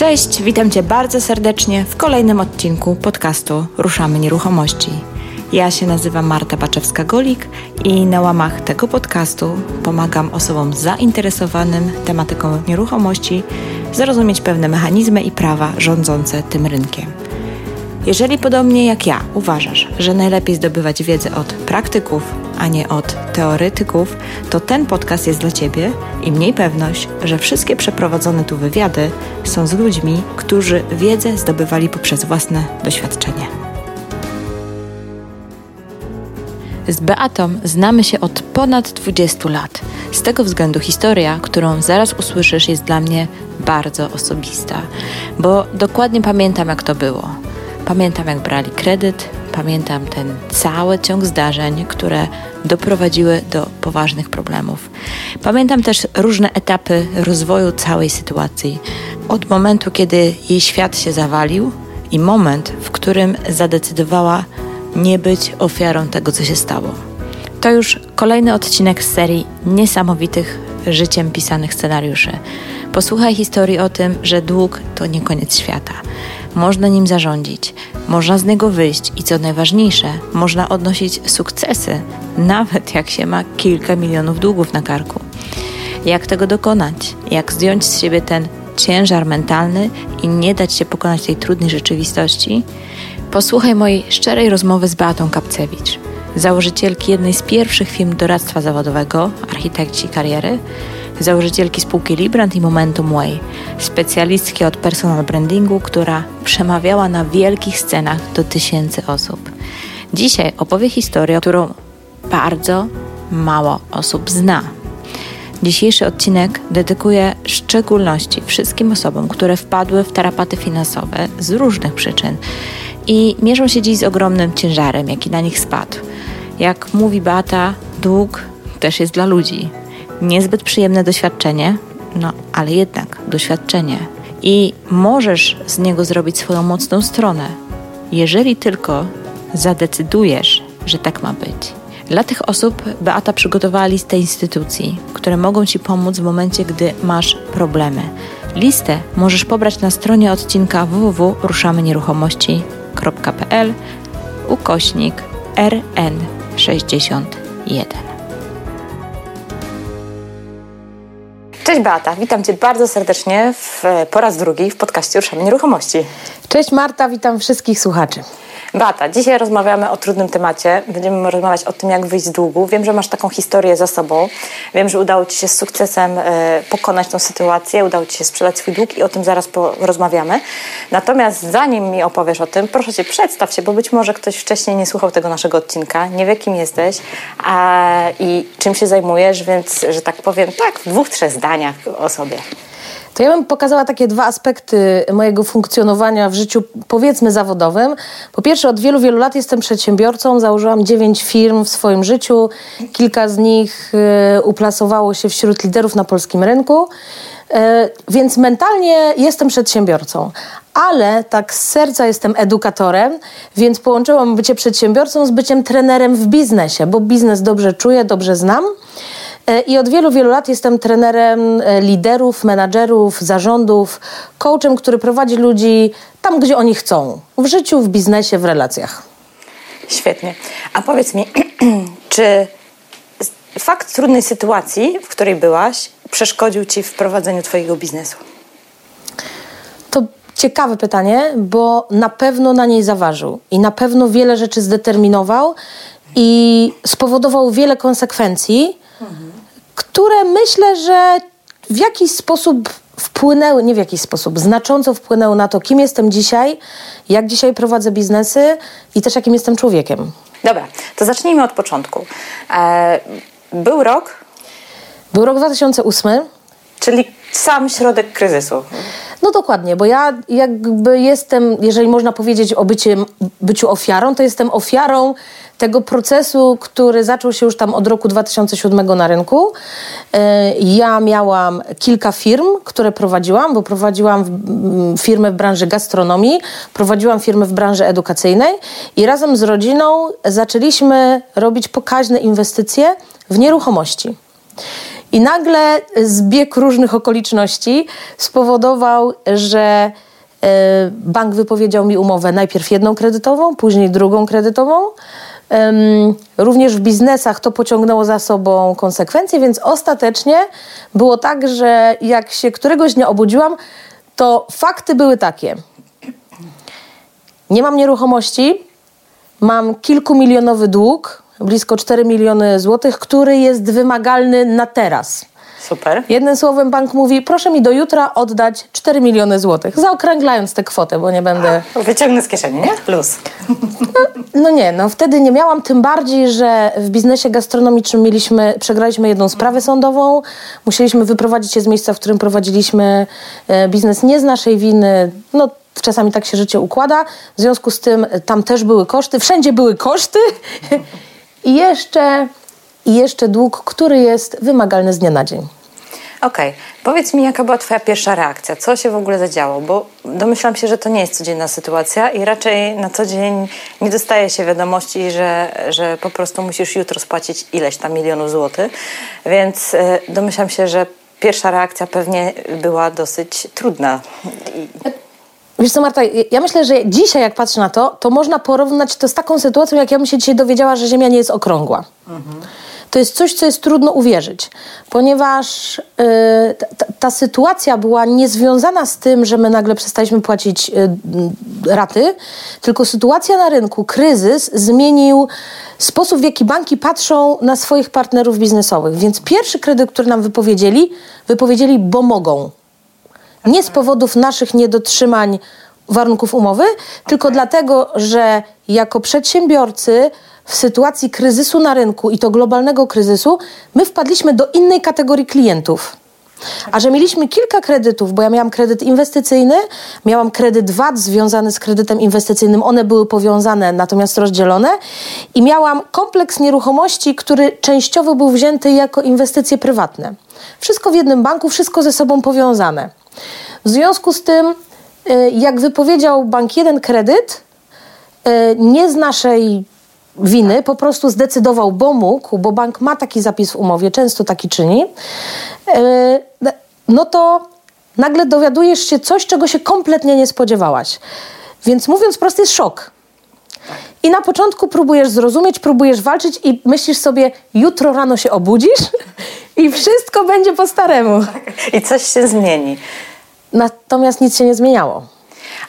Cześć, witam Cię bardzo serdecznie w kolejnym odcinku podcastu Ruszamy Nieruchomości. Ja się nazywam Marta Baczewska-Golik i na łamach tego podcastu pomagam osobom zainteresowanym tematyką nieruchomości zrozumieć pewne mechanizmy i prawa rządzące tym rynkiem. Jeżeli podobnie jak ja uważasz, że najlepiej zdobywać wiedzę od praktyków, a nie od teoretyków, to ten podcast jest dla Ciebie i mniej pewność, że wszystkie przeprowadzone tu wywiady są z ludźmi, którzy wiedzę zdobywali poprzez własne doświadczenie. Z Beatą znamy się od ponad 20 lat. Z tego względu historia, którą zaraz usłyszysz, jest dla mnie bardzo osobista, bo dokładnie pamiętam, jak to było. Pamiętam, jak brali kredyt, pamiętam ten cały ciąg zdarzeń, które doprowadziły do poważnych problemów. Pamiętam też różne etapy rozwoju całej sytuacji. Od momentu, kiedy jej świat się zawalił, i moment, w którym zadecydowała nie być ofiarą tego, co się stało. To już kolejny odcinek z serii niesamowitych życiem pisanych scenariuszy. Posłuchaj historii o tym, że dług to nie koniec świata. Można nim zarządzić, można z niego wyjść i co najważniejsze, można odnosić sukcesy, nawet jak się ma kilka milionów długów na karku. Jak tego dokonać? Jak zdjąć z siebie ten ciężar mentalny i nie dać się pokonać tej trudnej rzeczywistości? Posłuchaj mojej szczerej rozmowy z Beatą Kapcewicz, założycielki jednej z pierwszych firm doradztwa zawodowego, architekci kariery, założycielki spółki Librand i Momentum Way, specjalistki od personal brandingu, która przemawiała na wielkich scenach do tysięcy osób. Dzisiaj opowie historię, którą bardzo mało osób zna. Dzisiejszy odcinek dedykuję szczególności wszystkim osobom, które wpadły w tarapaty finansowe z różnych przyczyn i mierzą się dziś z ogromnym ciężarem, jaki na nich spadł. Jak mówi Beata, dług też jest dla ludzi. Niezbyt przyjemne doświadczenie, no ale jednak doświadczenie. I możesz z niego zrobić swoją mocną stronę, jeżeli tylko zadecydujesz, że tak ma być. Dla tych osób Beata przygotowała listę instytucji, które mogą Ci pomóc w momencie, gdy masz problemy. Listę możesz pobrać na stronie odcinka www.ruszamynieruchomości.pl ukośnik RN61. Cześć Beata, witam Cię bardzo serdecznie w, po raz drugi w podcaście Ruszamy Nieruchomości. Cześć Marta, witam wszystkich słuchaczy. Beata, dzisiaj rozmawiamy o trudnym temacie. Będziemy rozmawiać o tym, jak wyjść z długu. Wiem, że masz taką historię za sobą. Wiem, że udało Ci się z sukcesem e, pokonać tą sytuację, udało Ci się sprzedać swój dług i o tym zaraz porozmawiamy. Natomiast zanim mi opowiesz o tym, proszę Cię, przedstaw się, bo być może ktoś wcześniej nie słuchał tego naszego odcinka, nie wie kim jesteś a, i czym się zajmujesz, więc, że tak powiem, tak, w dwóch, trzech zdaniach o sobie. To ja bym pokazała takie dwa aspekty mojego funkcjonowania w życiu, powiedzmy, zawodowym. Po pierwsze, od wielu, wielu lat jestem przedsiębiorcą. Założyłam dziewięć firm w swoim życiu. Kilka z nich y, uplasowało się wśród liderów na polskim rynku. Y, więc mentalnie jestem przedsiębiorcą, ale tak z serca jestem edukatorem, więc połączyłam bycie przedsiębiorcą z byciem trenerem w biznesie, bo biznes dobrze czuję, dobrze znam. E, I od wielu, wielu lat jestem trenerem e, liderów, menadżerów, zarządów, coachem, który prowadzi ludzi tam, gdzie oni chcą w życiu, w biznesie, w relacjach. Świetnie. A powiedz mi, czy fakt trudnej sytuacji, w której byłaś, przeszkodził ci w prowadzeniu Twojego biznesu? To ciekawe pytanie, bo na pewno na niej zaważył i na pewno wiele rzeczy zdeterminował i spowodował wiele konsekwencji, mhm które myślę, że w jakiś sposób wpłynęły, nie w jakiś sposób, znacząco wpłynęły na to, kim jestem dzisiaj, jak dzisiaj prowadzę biznesy i też jakim jestem człowiekiem. Dobra, to zacznijmy od początku. E, był rok? Był rok 2008. Czyli sam środek kryzysu. No dokładnie, bo ja jakby jestem, jeżeli można powiedzieć o bycie, byciu ofiarą, to jestem ofiarą tego procesu, który zaczął się już tam od roku 2007 na rynku. E, ja miałam kilka firm, które prowadziłam, bo prowadziłam firmę w branży gastronomii, prowadziłam firmę w branży edukacyjnej i razem z rodziną zaczęliśmy robić pokaźne inwestycje w nieruchomości. I nagle zbieg różnych okoliczności spowodował, że e, bank wypowiedział mi umowę najpierw jedną kredytową, później drugą kredytową. Również w biznesach to pociągnęło za sobą konsekwencje, więc ostatecznie było tak, że jak się któregoś dnia obudziłam, to fakty były takie. Nie mam nieruchomości, mam kilkumilionowy dług, blisko 4 miliony złotych, który jest wymagalny na teraz. Super. Jednym słowem bank mówi, proszę mi do jutra oddać 4 miliony złotych, zaokrąglając tę kwotę, bo nie będę... A, wyciągnę z kieszeni, nie? Plus. No, no, nie, no wtedy nie miałam, tym bardziej, że w biznesie gastronomicznym mieliśmy, przegraliśmy jedną sprawę sądową, musieliśmy wyprowadzić się z miejsca, w którym prowadziliśmy e, biznes nie z naszej winy, no czasami tak się życie układa, w związku z tym tam też były koszty, wszędzie były koszty i jeszcze, i jeszcze dług, który jest wymagalny z dnia na dzień. Okej, okay. powiedz mi, jaka była Twoja pierwsza reakcja? Co się w ogóle zadziało? Bo domyślam się, że to nie jest codzienna sytuacja i raczej na co dzień nie dostaje się wiadomości, że, że po prostu musisz jutro spłacić ileś tam milionów złotych, więc y, domyślam się, że pierwsza reakcja pewnie była dosyć trudna. Wiesz co, Marta, ja myślę, że dzisiaj jak patrzę na to, to można porównać to z taką sytuacją, jak ja bym się dzisiaj dowiedziała, że Ziemia nie jest okrągła. Mhm. To jest coś, co jest trudno uwierzyć, ponieważ y, ta, ta, sytuacja była niezwiązana z tym, że my nagle przestaliśmy płacić y, raty, tylko sytuacja na rynku, kryzys zmienił sposób, w jaki banki patrzą na swoich partnerów biznesowych. Więc pierwszy kredyt, który nam wypowiedzieli, wypowiedzieli, bo mogą nie z powodów naszych niedotrzymań warunków umowy, tylko dlatego, że jako przedsiębiorcy w sytuacji kryzysu na rynku i to globalnego kryzysu, my wpadliśmy do innej kategorii klientów. A że mieliśmy kilka kredytów, bo ja miałam kredyt inwestycyjny, miałam kredyt VAT związany z kredytem inwestycyjnym, one były powiązane, natomiast rozdzielone, i miałam kompleks nieruchomości, który częściowo był wzięty jako inwestycje prywatne. Wszystko w jednym banku, wszystko ze sobą powiązane. W związku z tym, y, jak wypowiedział bank jeden kredyt, y, nie z naszej winy, po prostu zdecydował, bo mógł, bo bank ma taki zapis w umowie, często taki czyni, y, no to nagle dowiadujesz się coś, czego się kompletnie nie spodziewałaś. Więc mówiąc prosto, jest szok. I na początku próbujesz zrozumieć, próbujesz walczyć i myślisz sobie, jutro rano się obudzisz i wszystko będzie po staremu. I coś się zmieni. Natomiast nic się nie zmieniało.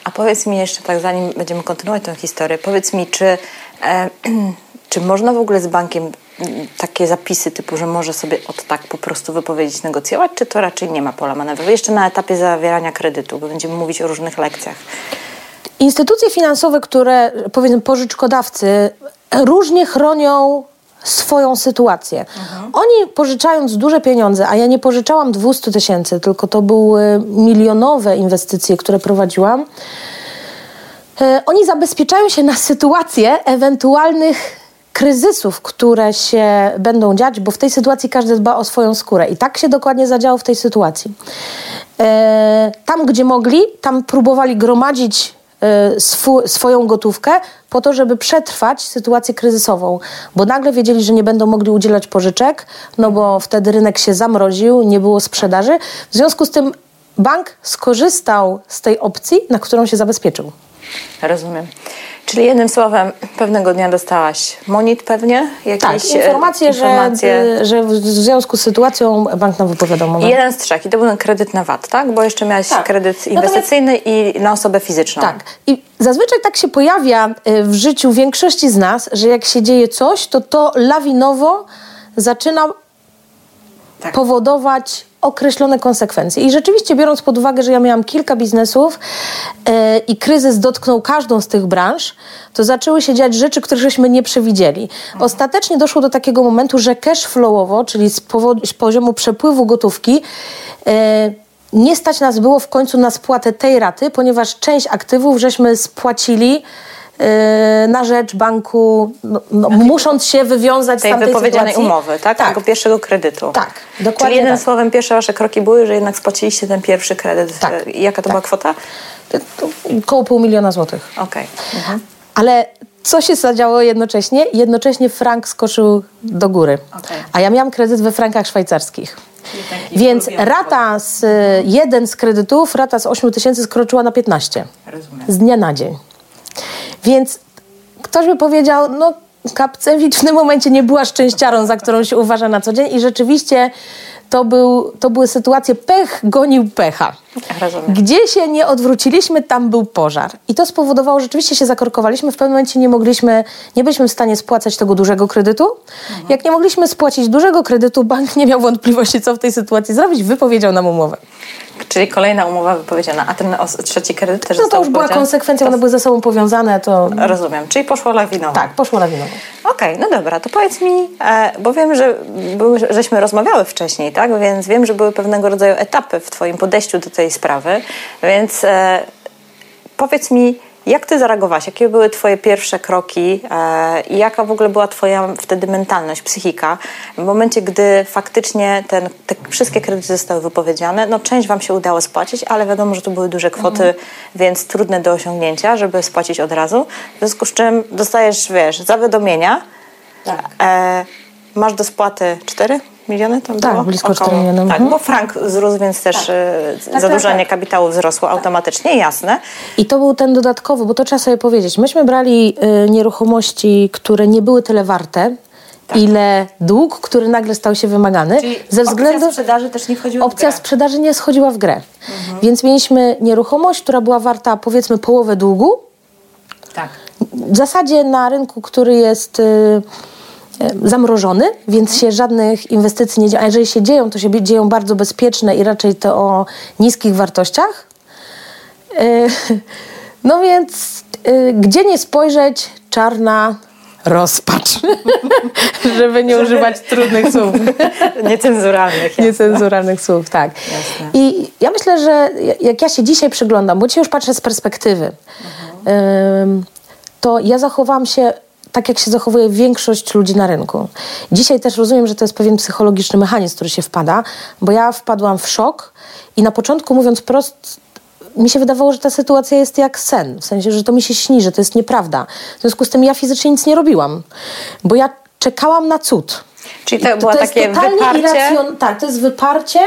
A powiedz mi jeszcze tak, zanim będziemy kontynuować tę historię, powiedz mi, czy, e, czy można w ogóle z bankiem takie zapisy typu, że może sobie od tak po prostu wypowiedzieć, negocjować, czy to raczej nie ma pola manewru? Jeszcze na etapie zawierania kredytu, bo będziemy mówić o różnych lekcjach. Instytucje finansowe, które powiedzmy pożyczkodawcy różnie chronią swoją sytuację. Mhm. Oni pożyczając duże pieniądze, a ja nie pożyczałam 200 tysięcy, tylko to były milionowe inwestycje, które prowadziłam, e, oni zabezpieczają się na sytuację ewentualnych kryzysów, które się będą dziać, bo w tej sytuacji każdy dba o swoją skórę. I tak się dokładnie zadziało w tej sytuacji. E, tam, gdzie mogli, tam próbowali gromadzić Y, swu, swoją gotówkę po to, żeby przetrwać sytuację kryzysową, bo nagle wiedzieli, że nie będą mogli udzielać pożyczek, no bo wtedy rynek się zamroził, nie było sprzedaży. W związku z tym bank skorzystał z tej opcji, na którą się zabezpieczył. Rozumiem. Czyli jednym słowem, pewnego dnia dostałaś monit pewnie? Jakieś tak, informacje, informacje. Że, że w związku z sytuacją bank nam wypowiadał moment. Jeden z trzech. I to był ten kredyt na VAT, tak? Bo jeszcze miałaś tak. kredyt inwestycyjny Natomiast... i na osobę fizyczną. Tak. I zazwyczaj tak się pojawia y, w życiu większości z nas, że jak się dzieje coś, to to lawinowo zaczyna tak. powodować określone konsekwencje. I rzeczywiście, biorąc pod uwagę, że ja miałam kilka biznesów yy, i kryzys dotknął każdą z tych branż, to zaczęły się dziać rzeczy, których żeśmy nie przewidzieli. Ostatecznie doszło do takiego momentu, że cash flowowo, czyli z, z poziomu przepływu gotówki, yy, nie stać nas było w końcu na spłatę tej raty, ponieważ część aktywów żeśmy spłacili na rzecz banku, no, no, musząc się wywiązać tej z tamtej wypowiedzianej sytuacji. umowy, tak? tak? Tego pierwszego kredytu. Tak, dokładnie Czyli jednym tak. słowem pierwsze wasze kroki były, że jednak spłaciliście ten pierwszy kredyt. Tak. Jaka to tak. była kwota? To, to około pół miliona złotych. Okej. Okay. Mhm. Ale co się zadziało jednocześnie? Jednocześnie frank skoczył do góry. Okay. A ja miałam kredyt we frankach szwajcarskich. Więc rata z jeden z kredytów, rata z 8 tysięcy skroczyła na 15. Rozumiem. Z dnia na dzień. Więc ktoś by powiedział, no Kapcewicz w tym momencie nie była szczęściarą, za którą się uważa na co dzień i rzeczywiście to, był, to były sytuacje pech gonił pecha. Rozumiem. Gdzie się nie odwróciliśmy, tam był pożar. I to spowodowało, że rzeczywiście się zakorkowaliśmy. W pewnym momencie nie mogliśmy, nie byliśmy w stanie spłacać tego dużego kredytu. Mhm. Jak nie mogliśmy spłacić dużego kredytu, bank nie miał wątpliwości, co w tej sytuacji zrobić. Wypowiedział nam umowę. Czyli kolejna umowa wypowiedziana, a ten trzeci kredyt też No to już była konsekwencja, one były ze sobą powiązane, to Rozumiem, czyli poszło lawinowo. tak, poszło lawinowo. Okej, no dobra, to powiedz mi, e, bo wiem, że były, żeśmy rozmawiały wcześniej, tak? Więc wiem, że były pewnego rodzaju etapy w Twoim podejściu do tej sprawy, więc e, powiedz mi, jak Ty zareagowałaś? Jakie były Twoje pierwsze kroki e, i jaka w ogóle była Twoja wtedy mentalność, psychika w momencie, gdy faktycznie ten, te wszystkie kredyty zostały wypowiedziane? No część Wam się udało spłacić, ale wiadomo, że to były duże kwoty, więc trudne do osiągnięcia, żeby spłacić od razu. W związku z czym dostajesz, wiesz, zawiadomienia, Tak. E, masz do spłaty 4 miliony? Tam Tak, było? blisko 4 miliony, Tak, mhm. bo frank wzrósł, więc też e, tak, zadłużenie tak. kapitału wzrosło automatycznie, jasne. I to był ten dodatkowy, bo to trzeba sobie powiedzieć. Myśmy brali y, nieruchomości, które nie były tyle warte, ile dług, który nagle stał się wymagany. ze względu sprzedaży też nie wchodziła opcja sprzedaży nie schodziła w grę. Więc mieliśmy nieruchomość, która była warta powiedzmy połowę długu. Tak. W zasadzie na rynku, który jest y, y, zamrożony, więc się żadnych inwestycji nie dzieje. A jeżeli się dzieją, to się dzieją bardzo bezpieczne i raczej to o niskich wartościach. Y, No więc y, gdzie nie spojrzeć, czarna rozpacz. Żeby nie używać trudnych słów. Niecenzuralnych. jasne. Niecenzuralnych słów, tak. Jasne. I ja myślę, że jak ja się dzisiaj przyglądam, bo dzisiaj już patrzę z perspektywy, ym, to ja zachowałam się tak, jak się zachowuje większość ludzi na rynku. Dzisiaj też rozumiem, że to jest pewien psychologiczny mechanizm, który się wpada, bo ja wpadłam w szok i na początku, mówiąc prost, mi się wydawało, że ta sytuacja jest jak sen. W sensie, że to mi się śni, że to jest nieprawda. W związku z tym ja fizycznie nic nie robiłam, bo ja czekałam na cud. Czyli to, I było to jest takie totalnie wyparcie. irracjon- Tak, to jest wyparcie.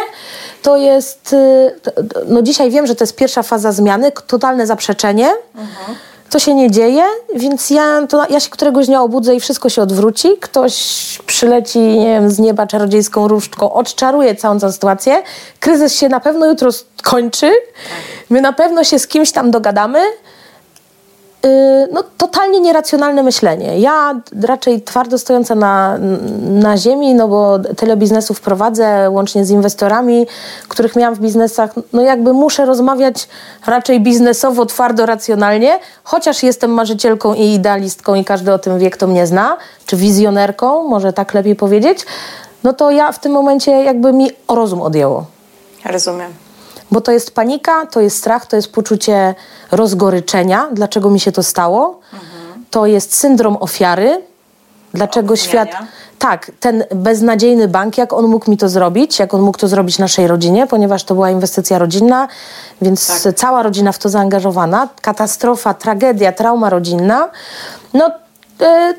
To jest. y, to- to- No dzisiaj wiem, że to jest pierwsza faza zmiany, totalne zaprzeczenie. To się nie dzieje, więc ja, to ja się któregoś dnia obudzę i wszystko się odwróci. Ktoś przyleci nie wiem, z nieba czarodziejską różdżką, odczaruje całą tę sytuację. Kryzys się na pewno jutro skończy. My na pewno się z kimś tam dogadamy. Yy, no, totalnie nieracjonalne myślenie. Ja raczej twardo stojąca na, na ziemi, no bo tyle biznesów prowadzę, łącznie z inwestorami, których miałam w biznesach, no jakby muszę rozmawiać raczej biznesowo, twardo, racjonalnie, chociaż jestem marzycielką i idealistką i każdy o tym wie, kto mnie zna, czy wizjonerką, może tak lepiej powiedzieć, no to ja w tym momencie jakby mi rozum odjęło. Rozumiem. Bo to jest panika, to jest strach, to jest poczucie rozgoryczenia, dlaczego mi się to stało. To jest syndrom ofiary, dlaczego świat. Tak, ten beznadziejny bank, jak on mógł mi to zrobić, jak on mógł to zrobić naszej rodzinie, ponieważ to była inwestycja rodzinna, więc Tak. cała rodzina w to zaangażowana. Katastrofa, tragedia, trauma rodzinna. No,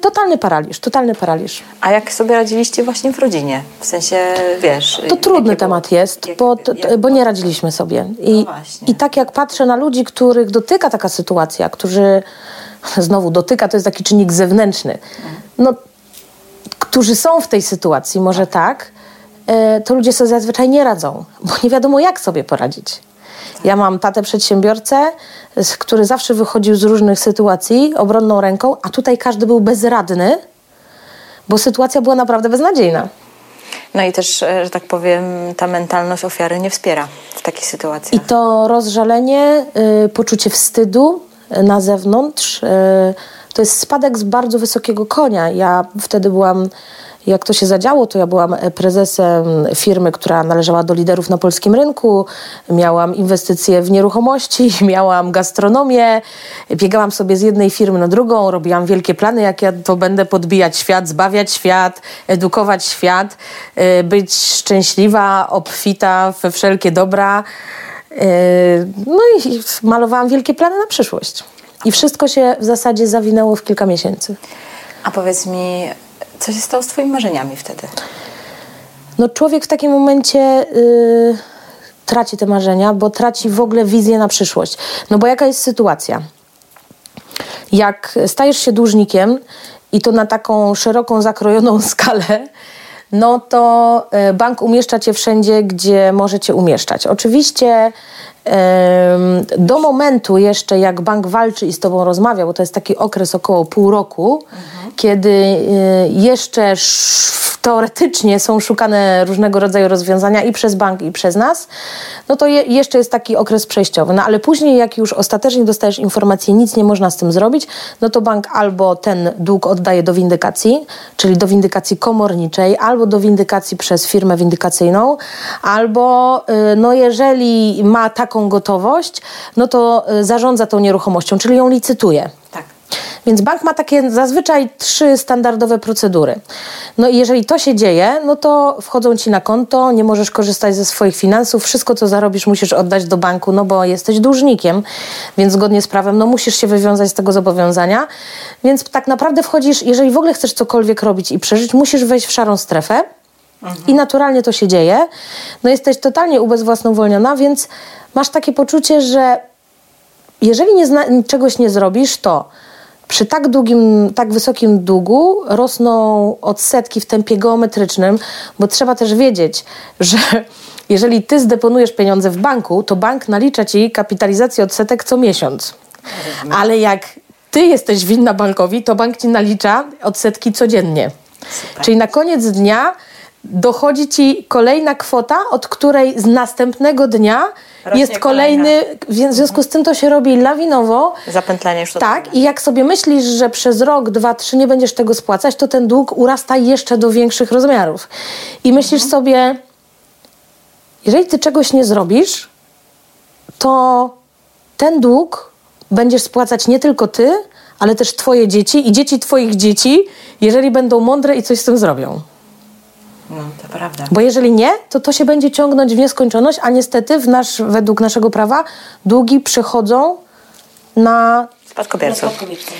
totalny paraliż, totalny paraliż. A jak sobie radziliście właśnie w rodzinie? W sensie, wiesz... To trudny jakie temat jest, jak- bo, jak- bo nie radziliśmy sobie. I, No. I tak jak patrzę na ludzi, których dotyka taka sytuacja, którzy, znowu dotyka to jest taki czynnik zewnętrzny, no, którzy są w tej sytuacji, może tak, e, to ludzie sobie zazwyczaj nie radzą, bo nie wiadomo jak sobie poradzić. Ja mam tatę przedsiębiorcę, który zawsze wychodził z różnych sytuacji obronną ręką, a tutaj każdy był bezradny, bo sytuacja była naprawdę beznadziejna. No i też, e, że tak powiem, ta mentalność ofiary nie wspiera w takich I sytuacjach. to rozżalenie, y, poczucie wstydu y, na zewnątrz, y, to jest spadek z bardzo wysokiego konia. Ja wtedy byłam, jak to się zadziało, to ja byłam e, prezesem firmy, która należała do liderów na polskim rynku. Miałam inwestycje w nieruchomości, miałam gastronomię, biegałam sobie z jednej firmy na drugą, robiłam wielkie plany, jak ja to będę podbijać świat, zbawiać świat, edukować świat, y, być szczęśliwa, obfita we wszelkie dobra. Yy, No i malowałam wielkie plany na przyszłość. I wszystko się w zasadzie zawinęło w kilka miesięcy. A powiedz mi, co się stało z twoimi marzeniami wtedy? no człowiek w takim momencie y, traci te marzenia, bo traci w ogóle wizję na przyszłość. No bo jaka jest sytuacja? Jak stajesz się dłużnikiem i to na taką szeroką, zakrojoną skalę, no to y, bank umieszcza cię wszędzie, gdzie może cię umieszczać. Oczywiście do momentu jeszcze, jak bank walczy i z tobą rozmawia, bo to jest taki okres około pół roku, mhm. kiedy y, jeszcze teoretycznie są szukane różnego rodzaju rozwiązania i przez bank, i przez nas, no to je, jeszcze jest taki okres przejściowy. No ale później, jak już ostatecznie dostajesz informację, nic nie można z tym zrobić, no to bank albo ten dług oddaje do windykacji, czyli do windykacji komorniczej, albo do windykacji przez firmę windykacyjną, albo y, no jeżeli ma taką gotowość, no to y, zarządza tą nieruchomością, czyli ją licytuje. Więc bank ma takie zazwyczaj trzy standardowe procedury. No i jeżeli to się dzieje, no to wchodzą ci na konto, nie możesz korzystać ze swoich finansów, wszystko co zarobisz musisz oddać do banku, no bo jesteś dłużnikiem, więc zgodnie z prawem no musisz się wywiązać z tego zobowiązania. Więc tak naprawdę wchodzisz, jeżeli w ogóle chcesz cokolwiek robić i przeżyć, musisz wejść w szarą strefę. I naturalnie to się dzieje. No jesteś totalnie ubezwłasnowolniona, więc masz takie poczucie, że jeżeli nie czegoś nie zrobisz, to przy tak długim, tak wysokim długu rosną odsetki w tempie geometrycznym, bo trzeba też wiedzieć, że jeżeli ty zdeponujesz pieniądze w banku, to bank nalicza ci kapitalizację odsetek co miesiąc. Ale jak ty jesteś winna bankowi, to bank ci nalicza odsetki codziennie. Super. Czyli na koniec dnia dochodzi ci kolejna kwota, od której z następnego dnia Rośnie jest kolejny, w związku z tym to się robi lawinowo. Zapętlenie już Tak, i jak sobie myślisz, że przez rok, dwa, trzy nie będziesz tego spłacać, to ten dług urasta jeszcze do większych rozmiarów. I myślisz mhm. sobie, jeżeli ty czegoś nie zrobisz, to ten dług będziesz spłacać nie tylko ty, ale też twoje dzieci i dzieci twoich dzieci, jeżeli będą mądre i coś z tym zrobią. No, to prawda. Bo jeżeli nie, to to się będzie ciągnąć w nieskończoność, a niestety w nasz, według naszego prawa długi przychodzą na spadkobierców.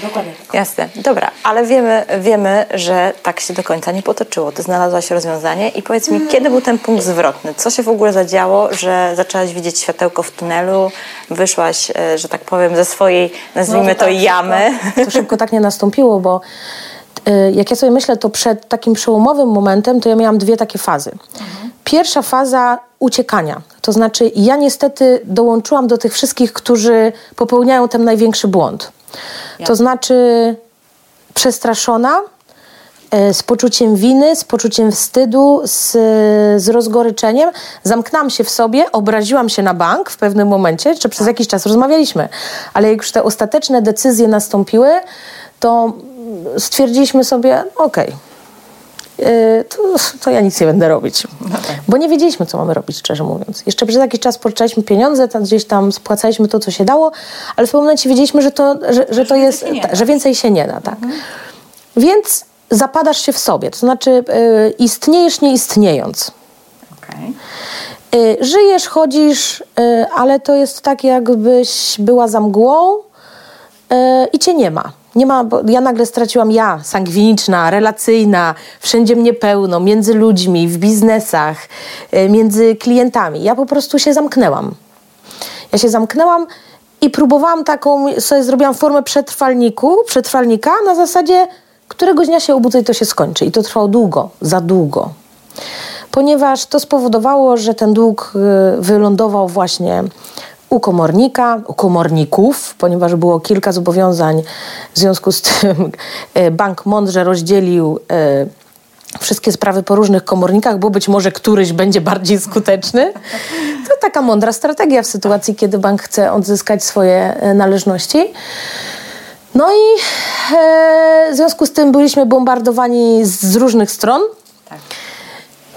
Dokładnie. Jasne, dobra, ale wiemy, wiemy, że tak się do końca nie potoczyło. Ty znalazłaś rozwiązanie i powiedz mi, kiedy był ten punkt zwrotny? Co się w ogóle zadziało, że zaczęłaś widzieć światełko w tunelu, wyszłaś, e, że tak powiem, ze swojej, nazwijmy no to, to tak, jamy? To szybko tak nie nastąpiło, bo jak ja sobie myślę, to przed takim przełomowym momentem, to ja miałam dwie takie fazy. Mhm. Pierwsza faza uciekania. To znaczy, ja niestety dołączyłam do tych wszystkich, którzy popełniają ten największy błąd. Ja. To znaczy, przestraszona, y, z poczuciem winy, z poczuciem wstydu, z, z rozgoryczeniem. Zamknęłam się w sobie, obraziłam się na bank w pewnym momencie, jeszcze przez tak. jakiś czas rozmawialiśmy, ale jak już te ostateczne decyzje nastąpiły, to stwierdziliśmy sobie, okej, okay, to, to, ja nic nie będę robić. No tak. Bo nie wiedzieliśmy, co mamy robić, szczerze mówiąc. Jeszcze przez jakiś czas pożyczaliśmy pieniądze, tam gdzieś tam spłacaliśmy to, co się dało, ale w pewnym momencie wiedzieliśmy, że to, że, że to jest, ta, że więcej się nie da. Tak? Mhm. Więc zapadasz się w sobie, to znaczy y, istniejesz nie istniejąc. Okay. Y, żyjesz, chodzisz, y, ale to jest tak, jakbyś była za mgłą i cię nie ma nie ma, bo ja nagle straciłam ja, sangwiniczna, relacyjna, wszędzie mnie pełno, między ludźmi, w biznesach, e, między klientami. Ja po prostu się zamknęłam. Ja się zamknęłam i próbowałam taką, sobie zrobiłam formę przetrwalniku, przetrwalnika na zasadzie któregoś dnia się obudzę i to się skończy. I to trwało długo, za długo. Ponieważ to spowodowało, że ten dług e, wylądował właśnie u komornika, u komorników, ponieważ było kilka zobowiązań, w związku z tym e, bank mądrze rozdzielił e, wszystkie sprawy po różnych komornikach, bo być może któryś będzie bardziej skuteczny. To taka mądra strategia w sytuacji, kiedy bank chce odzyskać swoje e, należności. No i e, w związku z tym byliśmy bombardowani z różnych stron. Tak.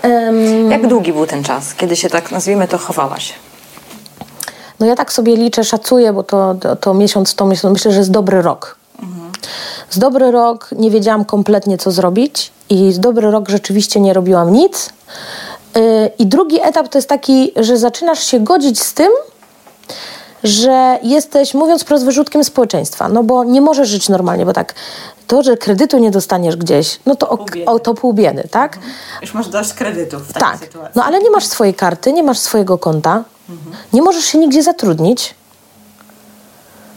Um, Jak długi był ten czas, kiedy się tak, nazwijmy to, chowałaś? No ja tak sobie liczę, szacuję, bo to, to, to miesiąc, to myślę, myślę, że jest dobry rok. Mhm. Z dobry rok nie wiedziałam kompletnie, co zrobić i z dobry rok rzeczywiście nie robiłam nic. Yy, I drugi etap to jest taki, że zaczynasz się godzić z tym, że jesteś, mówiąc wprost, wyrzutkiem społeczeństwa, no bo nie możesz żyć normalnie, bo tak to, że kredytu nie dostaniesz gdzieś, no to, o, o, to pół biedy, tak? Mhm. Już masz dość kredytów w takiej tak. sytuacji. No ale nie masz swojej karty, nie masz swojego konta, mhm. Nie możesz się nigdzie zatrudnić.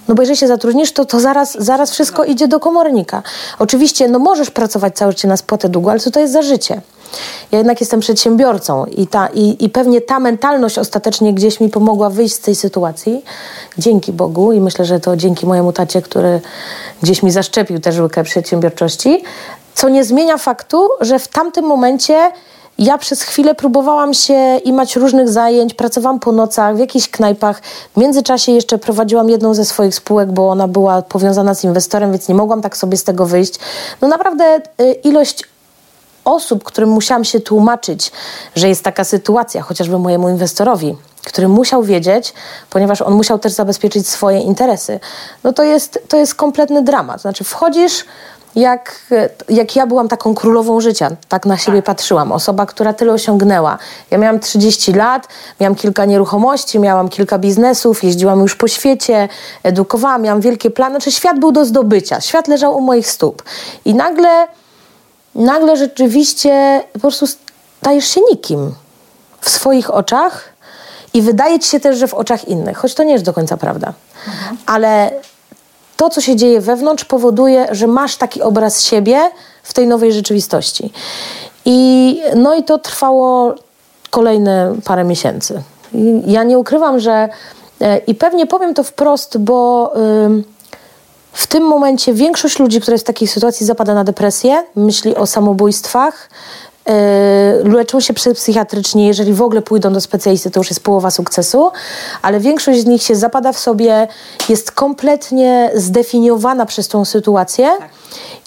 No bo jeżeli się zatrudnisz, to, to zaraz, zaraz wszystko idzie do komornika. Oczywiście, no możesz pracować całe życie na spłatę długu, ale co to jest za życie? Ja jednak jestem przedsiębiorcą i, ta, i, i pewnie ta mentalność ostatecznie gdzieś mi pomogła wyjść z tej sytuacji. Dzięki Bogu i myślę, że to dzięki mojemu tacie, który gdzieś mi zaszczepił też łykę przedsiębiorczości, co nie zmienia faktu, że w tamtym momencie ja przez chwilę próbowałam się imać różnych zajęć, pracowałam po nocach, w jakichś knajpach. W międzyczasie jeszcze prowadziłam jedną ze swoich spółek, bo ona była powiązana z inwestorem, więc nie mogłam tak sobie z tego wyjść. No naprawdę y, ilość osób, którym musiałam się tłumaczyć, że jest taka sytuacja, chociażby mojemu inwestorowi, który musiał wiedzieć, ponieważ on musiał też zabezpieczyć swoje interesy, no to jest, to jest kompletny dramat. Znaczy wchodzisz, jak, jak ja byłam taką królową życia, tak na siebie tak. patrzyłam. Osoba, która tyle osiągnęła. Ja miałam 30 lat, miałam kilka nieruchomości, miałam kilka biznesów, jeździłam już po świecie, edukowałam, miałam wielkie plany. Znaczy świat był do zdobycia, świat leżał u moich stóp. I nagle nagle rzeczywiście po prostu stajesz się nikim w swoich oczach i wydaje ci się też, że w oczach innych, choć to nie jest do końca prawda. Mhm. Ale to, co się dzieje wewnątrz, powoduje, że masz taki obraz siebie w tej nowej rzeczywistości. I, no i to trwało kolejne parę miesięcy. I ja nie ukrywam, że e, i pewnie powiem to wprost, bo w tym momencie większość ludzi, która jest w takiej sytuacji, zapada na depresję, myśli o samobójstwach, leczą się psychiatrycznie, jeżeli w ogóle pójdą do specjalisty, to już jest połowa sukcesu, ale większość z nich się zapada w sobie, jest kompletnie zdefiniowana przez tą sytuację. Tak.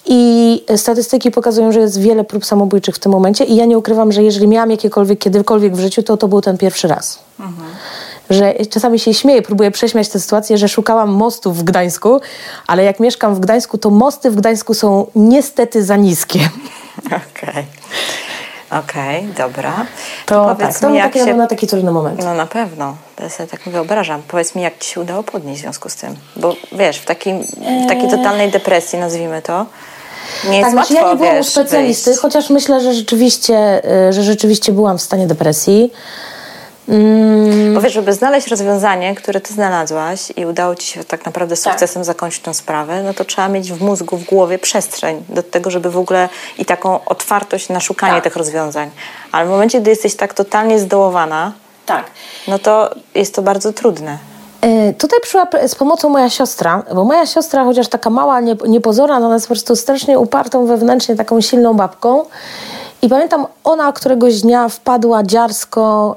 I statystyki pokazują, że jest wiele prób samobójczych w tym momencie, i ja nie ukrywam, że jeżeli miałam jakiekolwiek, kiedykolwiek w życiu, to to był ten pierwszy raz. Mhm że czasami się śmieję, próbuję prześmiać tę sytuację, że szukałam mostów w Gdańsku, ale jak mieszkam w Gdańsku, to mosty w Gdańsku są niestety za niskie. Okej. Okej, dobra. To, tak, to mi, jak taki, się... na taki trudny moment. No na pewno, to sobie tak wyobrażam. Powiedz mi, jak Ci się udało podnieść w związku z tym? Bo wiesz, w, takim, w takiej eee. totalnej depresji, nazwijmy to, nie jest tak, łatwo, ja nie byłam wiesz, specjalisty, wyjść. chociaż myślę, że rzeczywiście, y, że rzeczywiście byłam w stanie depresji. Mm. Bo wiesz, żeby znaleźć rozwiązanie, które ty znalazłaś i udało ci się tak naprawdę sukcesem tak. zakończyć tę sprawę, no to trzeba mieć w mózgu, w głowie przestrzeń do tego, żeby w ogóle i taką otwartość na szukanie tak. tych rozwiązań. Ale w momencie, gdy jesteś tak totalnie zdołowana, tak. no to jest to bardzo trudne. E, tutaj przyszła z pomocą moja siostra, bo moja siostra, chociaż taka mała, niepozorna, ona jest po prostu strasznie upartą wewnętrznie, taką silną babką. I pamiętam, ona któregoś dnia wpadła dziarsko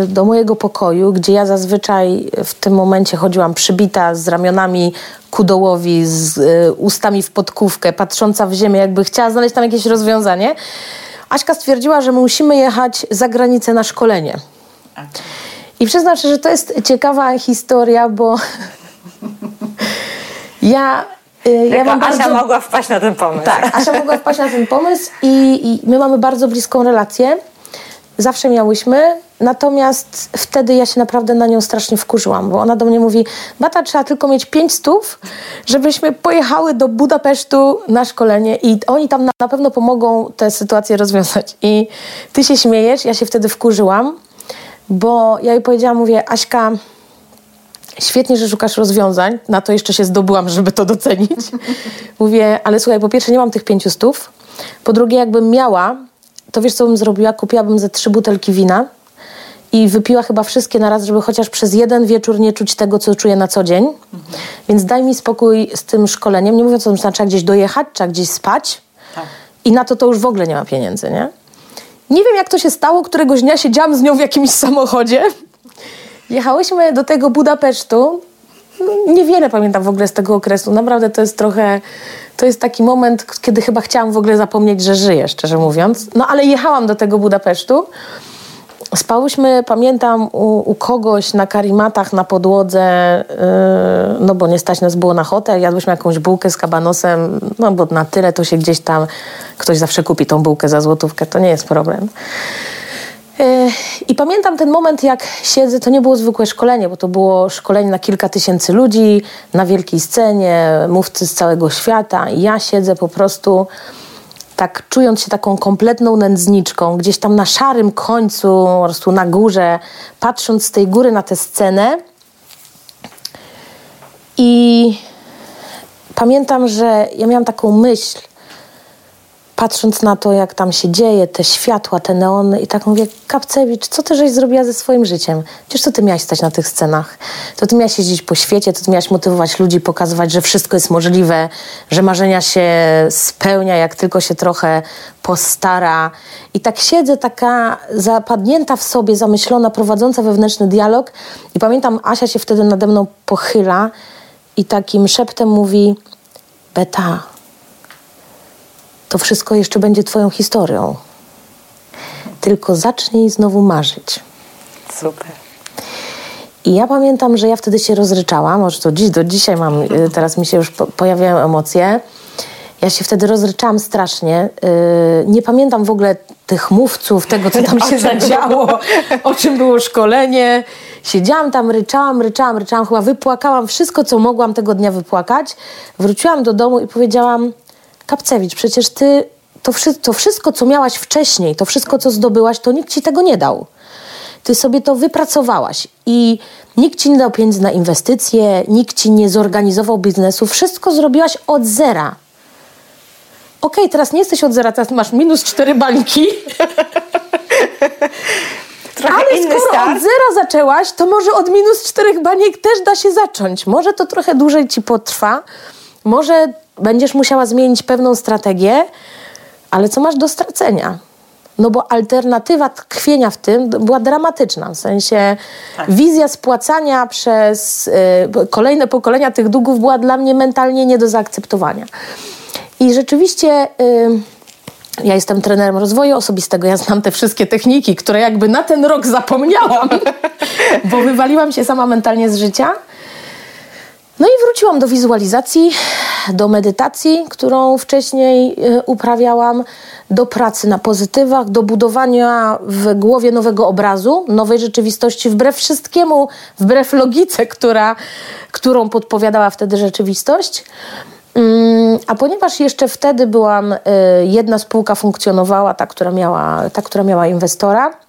yy, do mojego pokoju, gdzie ja zazwyczaj w tym momencie chodziłam przybita z ramionami ku dołowi, z yy, ustami w podkówkę, patrząca w ziemię, jakby chciała znaleźć tam jakieś rozwiązanie. Aśka stwierdziła, że my musimy jechać za granicę na szkolenie. I przyznam się, że to jest ciekawa historia, bo ja Y, ja mam Asia bardzo... mogła wpaść na ten pomysł. Tak, Asia mogła wpaść na ten pomysł i, i my mamy bardzo bliską relację. Zawsze miałyśmy, natomiast wtedy ja się naprawdę na nią strasznie wkurzyłam, bo ona do mnie mówi, Bata, trzeba tylko mieć pięć stów, żebyśmy pojechały do Budapesztu na szkolenie i oni tam na, na pewno pomogą tę sytuację rozwiązać. I ty się śmiejesz, ja się wtedy wkurzyłam, bo ja jej powiedziałam, mówię, Aśka, Świetnie, że szukasz rozwiązań. Na to jeszcze się zdobyłam, żeby to docenić. Mówię, ale słuchaj, po pierwsze nie mam tych pięciu stów. Po drugie, jakbym miała, to wiesz, co bym zrobiła? Kupiłabym ze trzy butelki wina i wypiła chyba wszystkie na raz, żeby chociaż przez jeden wieczór nie czuć tego, co czuję na co dzień. Mhm. Więc daj mi spokój z tym szkoleniem. Nie mówiąc o tym, że trzeba gdzieś dojechać, trzeba gdzieś spać. Tak. I na to to już w ogóle nie ma pieniędzy, nie? Nie wiem, jak to się stało. Któregoś dnia siedziałam z nią w jakimś samochodzie Jechałyśmy do tego Budapesztu. Niewiele pamiętam w ogóle z tego okresu. Naprawdę to jest trochę. To jest taki moment, kiedy chyba chciałam w ogóle zapomnieć, że żyję, szczerze mówiąc. No ale jechałam do tego Budapesztu. Spałyśmy, pamiętam, u, u kogoś na karimatach na podłodze, yy, no bo nie stać nas było na hotel. Jadłyśmy jakąś bułkę z kabanosem, no bo na tyle to się gdzieś tam ktoś zawsze kupi tą bułkę za złotówkę, to nie jest problem. I pamiętam ten moment, jak siedzę, to nie było zwykłe szkolenie, bo to było szkolenie na kilka tysięcy ludzi, na wielkiej scenie, mówcy z całego świata. I ja siedzę po prostu tak czując się taką kompletną nędzniczką, gdzieś tam na szarym końcu, po prostu na górze, patrząc z tej góry na tę scenę. I pamiętam, że ja miałam taką myśl, patrząc na to, jak tam się dzieje, te światła, te neony i tak mówię, Kapcewicz, co ty żeś zrobiła ze swoim życiem? Przecież to ty miałaś stać na tych scenach. To ty miałaś jeździć po świecie, to ty miałaś motywować ludzi, pokazywać, że wszystko jest możliwe, że marzenia się spełnia, jak tylko się trochę postara. I tak siedzę taka zapadnięta w sobie, zamyślona, prowadząca wewnętrzny dialog i pamiętam, Asia się wtedy nade mną pochyla i takim szeptem mówi, Beta, to wszystko jeszcze będzie Twoją historią. Tylko zacznij znowu marzyć. Super. I ja pamiętam, że ja wtedy się rozryczałam, może to dziś, do dzisiaj mam, y, teraz mi się już po, pojawiają emocje. Ja się wtedy rozryczałam strasznie. Yy, nie pamiętam w ogóle tych mówców, tego, co tam się zadziało, o czym było szkolenie. Siedziałam tam, ryczałam, ryczałam, ryczałam, chyba wypłakałam wszystko, co mogłam tego dnia wypłakać. Wróciłam do domu i powiedziałam, Kapcewicz, przecież ty to, to wszystko, co miałaś wcześniej, to wszystko, co zdobyłaś, to nikt ci tego nie dał. Ty sobie to wypracowałaś i nikt ci nie dał pieniędzy na inwestycje, nikt ci nie zorganizował biznesu, wszystko zrobiłaś od zera. Okej, okay, teraz nie jesteś od zera, teraz masz minus cztery bańki. Ale skoro start. od zera zaczęłaś, to może od minus czterech baniek też da się zacząć. Może to trochę dłużej ci potrwa, może będziesz musiała zmienić pewną strategię, ale co masz do stracenia? No bo alternatywa tkwienia w tym była dramatyczna, w sensie tak. wizja spłacania przez y, kolejne pokolenia tych długów była dla mnie mentalnie nie do zaakceptowania. I rzeczywiście y, ja jestem trenerem rozwoju osobistego, ja znam te wszystkie techniki, które jakby na ten rok zapomniałam, bo wywaliłam się sama mentalnie z życia. No i wróciłam do wizualizacji, do medytacji, którą wcześniej e, uprawiałam, do pracy na pozytywach, do budowania w głowie nowego obrazu, nowej rzeczywistości, wbrew wszystkiemu, wbrew logice, która, którą podpowiadała wtedy rzeczywistość. Mm, a ponieważ jeszcze wtedy byłam, e, jedna spółka funkcjonowała, ta, która miała, ta, która miała inwestora,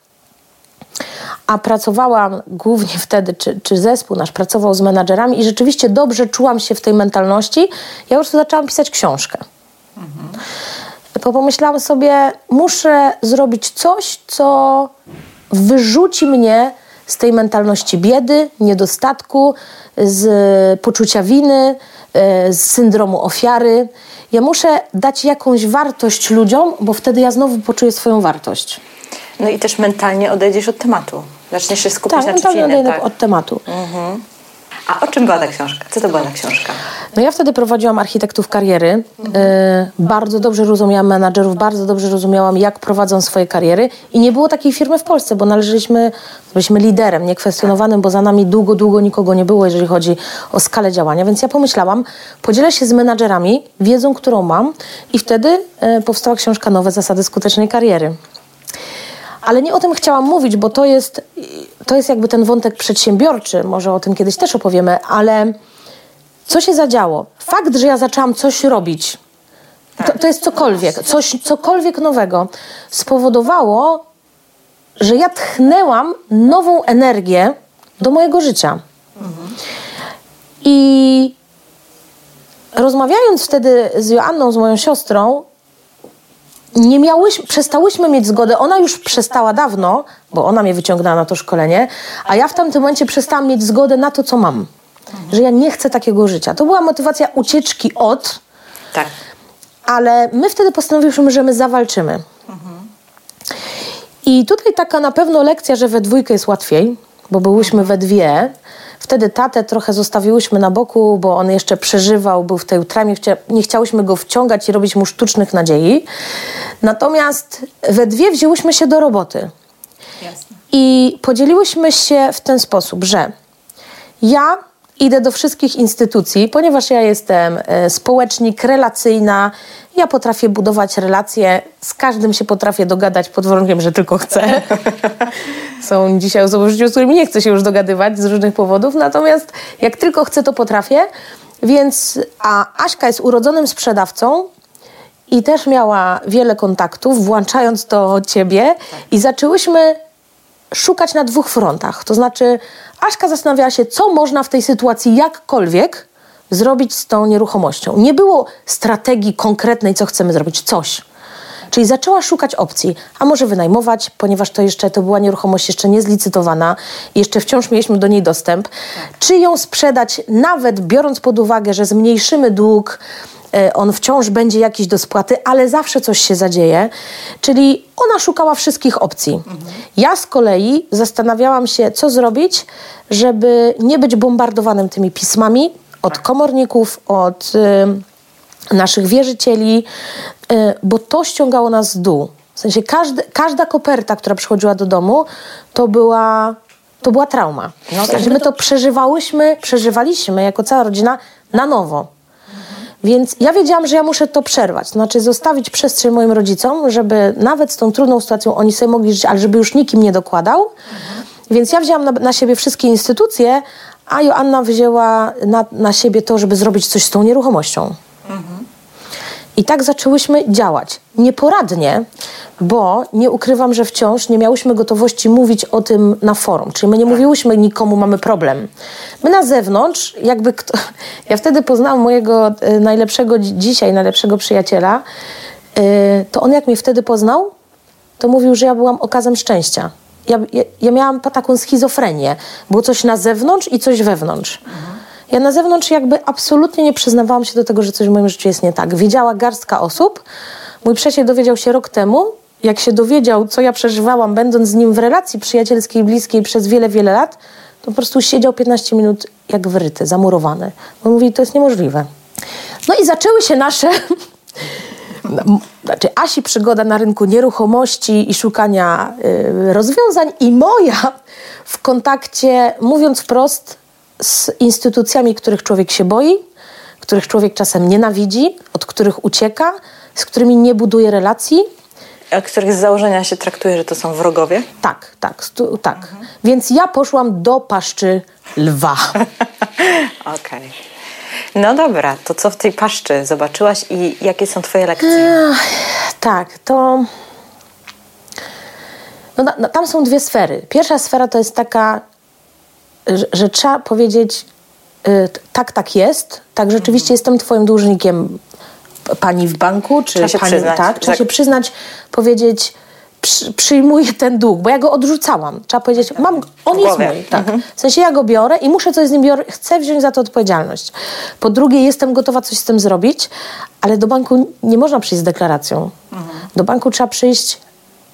a pracowałam głównie wtedy, czy, czy zespół nasz pracował z menadżerami i rzeczywiście dobrze czułam się w tej mentalności, ja już zaczęłam pisać książkę. Mhm. Bo pomyślałam sobie, muszę zrobić coś, co wyrzuci mnie z tej mentalności biedy, niedostatku, z poczucia winy, e, z syndromu ofiary. Ja muszę dać jakąś wartość ludziom, bo wtedy ja znowu poczuję swoją wartość. No i też mentalnie odejdziesz od tematu. Zaczniesz się skupić tak, na czymś innym. Tak, od tematu. Mhm. A o czym była ta książka? Co to była ta książka? No ja wtedy prowadziłam architektów kariery. Mhm. Bardzo dobrze rozumiałam menadżerów, bardzo dobrze rozumiałam, jak prowadzą swoje kariery. I nie było takiej firmy w Polsce, bo należeliśmy, byliśmy liderem, niekwestionowanym, bo za nami długo, długo nikogo nie było, jeżeli chodzi o skalę działania. Więc ja pomyślałam, podzielę się z menadżerami wiedzą, którą mam i wtedy y, powstała książka Nowe zasady skutecznej kariery. Ale nie o tym chciałam mówić, bo to jest, to jest jakby ten wątek przedsiębiorczy, może o tym kiedyś też opowiemy, ale co się zadziało? Fakt, że ja zaczęłam coś robić, to, to jest cokolwiek, coś, cokolwiek nowego, spowodowało, że ja tchnęłam nową energię do mojego życia. I rozmawiając wtedy z Joanną, z moją siostrą, nie miałyśmy, przestałyśmy mieć zgodę. Ona już przestała dawno, bo ona mnie wyciągnęła na to szkolenie, a ja w tamtym momencie przestałam mieć zgodę na to, co mam. Że ja nie chcę takiego życia. To była motywacja ucieczki od. Tak. Ale my wtedy postanowiłyśmy, że my zawalczymy. Mhm. I tutaj taka na pewno lekcja, że we dwójkę jest łatwiej, bo byłyśmy we dwie. Wtedy tatę trochę zostawiłyśmy na boku, bo on jeszcze przeżywał, był w tej utramie, nie chciałyśmy go wciągać i robić mu sztucznych nadziei. Natomiast we dwie wzięłyśmy się do roboty. Jasne. I podzieliłyśmy się w ten sposób, że ja idę do wszystkich instytucji, ponieważ ja jestem e, społecznik, relacyjna. Ja potrafię budować relacje, z każdym się potrafię dogadać pod warunkiem, że tylko chcę. Są dzisiaj osoby w życiu, z którymi nie chcę się już dogadywać z różnych powodów, natomiast jak tylko chcę, to potrafię. Więc, a Aśka jest urodzonym sprzedawcą, i też miała wiele kontaktów, włączając to ciebie, i zaczęłyśmy szukać na dwóch frontach. To znaczy, Aśka zastanawiała się, co można w tej sytuacji jakkolwiek zrobić z tą nieruchomością. Nie było strategii konkretnej, co chcemy zrobić, coś. Czyli zaczęła szukać opcji, a może wynajmować, ponieważ to jeszcze to była nieruchomość jeszcze niezlicytowana, jeszcze wciąż mieliśmy do niej dostęp, czy ją sprzedać, nawet biorąc pod uwagę, że zmniejszymy dług, on wciąż będzie jakiś do spłaty, ale zawsze coś się zadzieje. Czyli ona szukała wszystkich opcji. Mhm. Ja z kolei zastanawiałam się, co zrobić, żeby nie być bombardowanym tymi pismami od komorników, od y, naszych wierzycieli, y, bo to ściągało nas z dół. W sensie każdy, każda koperta, która przychodziła do domu, to była, to była trauma. No, tak, my to przeżywałyśmy, przeżywaliśmy jako cała rodzina na nowo. Więc ja wiedziałam, że ja muszę to przerwać, znaczy zostawić przestrzeń moim rodzicom, żeby nawet z tą trudną sytuacją oni sobie mogli żyć, ale żeby już nikim nie dokładał. Więc ja wzięłam na, na, siebie wszystkie instytucje, a Joanna wzięła na, na siebie to, żeby zrobić coś z tą nieruchomością. I tak zaczęłyśmy działać. Nieporadnie, bo nie ukrywam, że wciąż nie miałyśmy gotowości mówić o tym na forum. Czyli my nie mówiłyśmy nikomu, mamy problem. My na zewnątrz, jakby kto... Ja wtedy poznałam mojego e, najlepszego dzisiaj, najlepszego przyjaciela. E, to on jak mnie wtedy poznał, to mówił, że ja byłam okazem szczęścia. Ja, ja, ja miałam taką schizofrenię. Było coś na zewnątrz i coś wewnątrz. Mhm. Ja na zewnątrz jakby absolutnie nie przyznawałam się do tego, że coś w moim życiu jest nie tak. Wiedziała garstka osób. Mój przyjaciel dowiedział się rok temu. Jak się dowiedział, co ja przeżywałam, będąc z nim w relacji przyjacielskiej, bliskiej przez wiele, wiele lat, to po prostu siedział 15 minut jak wryty, zamurowany. Mówi, to jest niemożliwe. No i zaczęły się nasze znaczy Asi przygoda na rynku nieruchomości i szukania y, rozwiązań i moja w kontakcie, mówiąc wprost, z instytucjami, których człowiek się boi, których człowiek czasem nienawidzi, od których ucieka, z którymi nie buduje relacji. A których z założenia się traktuje, że to są wrogowie? Tak, tak, stu, tak. Mhm. Więc ja poszłam do paszczy lwa. Okej. Okay. No dobra, to co w tej paszczy zobaczyłaś i jakie są Twoje lekcje? tak, to. No, no, tam są dwie sfery. Pierwsza sfera to jest taka, że, że trzeba powiedzieć, y, tak, tak jest, tak, rzeczywiście mhm. jestem Twoim dłużnikiem, pani w banku, czy trzeba pani, przyznać, tak, trzeba tak. się przyznać, powiedzieć, przy, przyjmuję ten dług, bo ja go odrzucałam. Trzeba powiedzieć, mam, on jest mój. Tak. Mhm. W sensie ja go biorę i muszę coś z nim biorę, chcę wziąć za to odpowiedzialność. Po drugie, jestem gotowa coś z tym zrobić, ale do banku nie można przyjść z deklaracją. Mhm. Do banku trzeba przyjść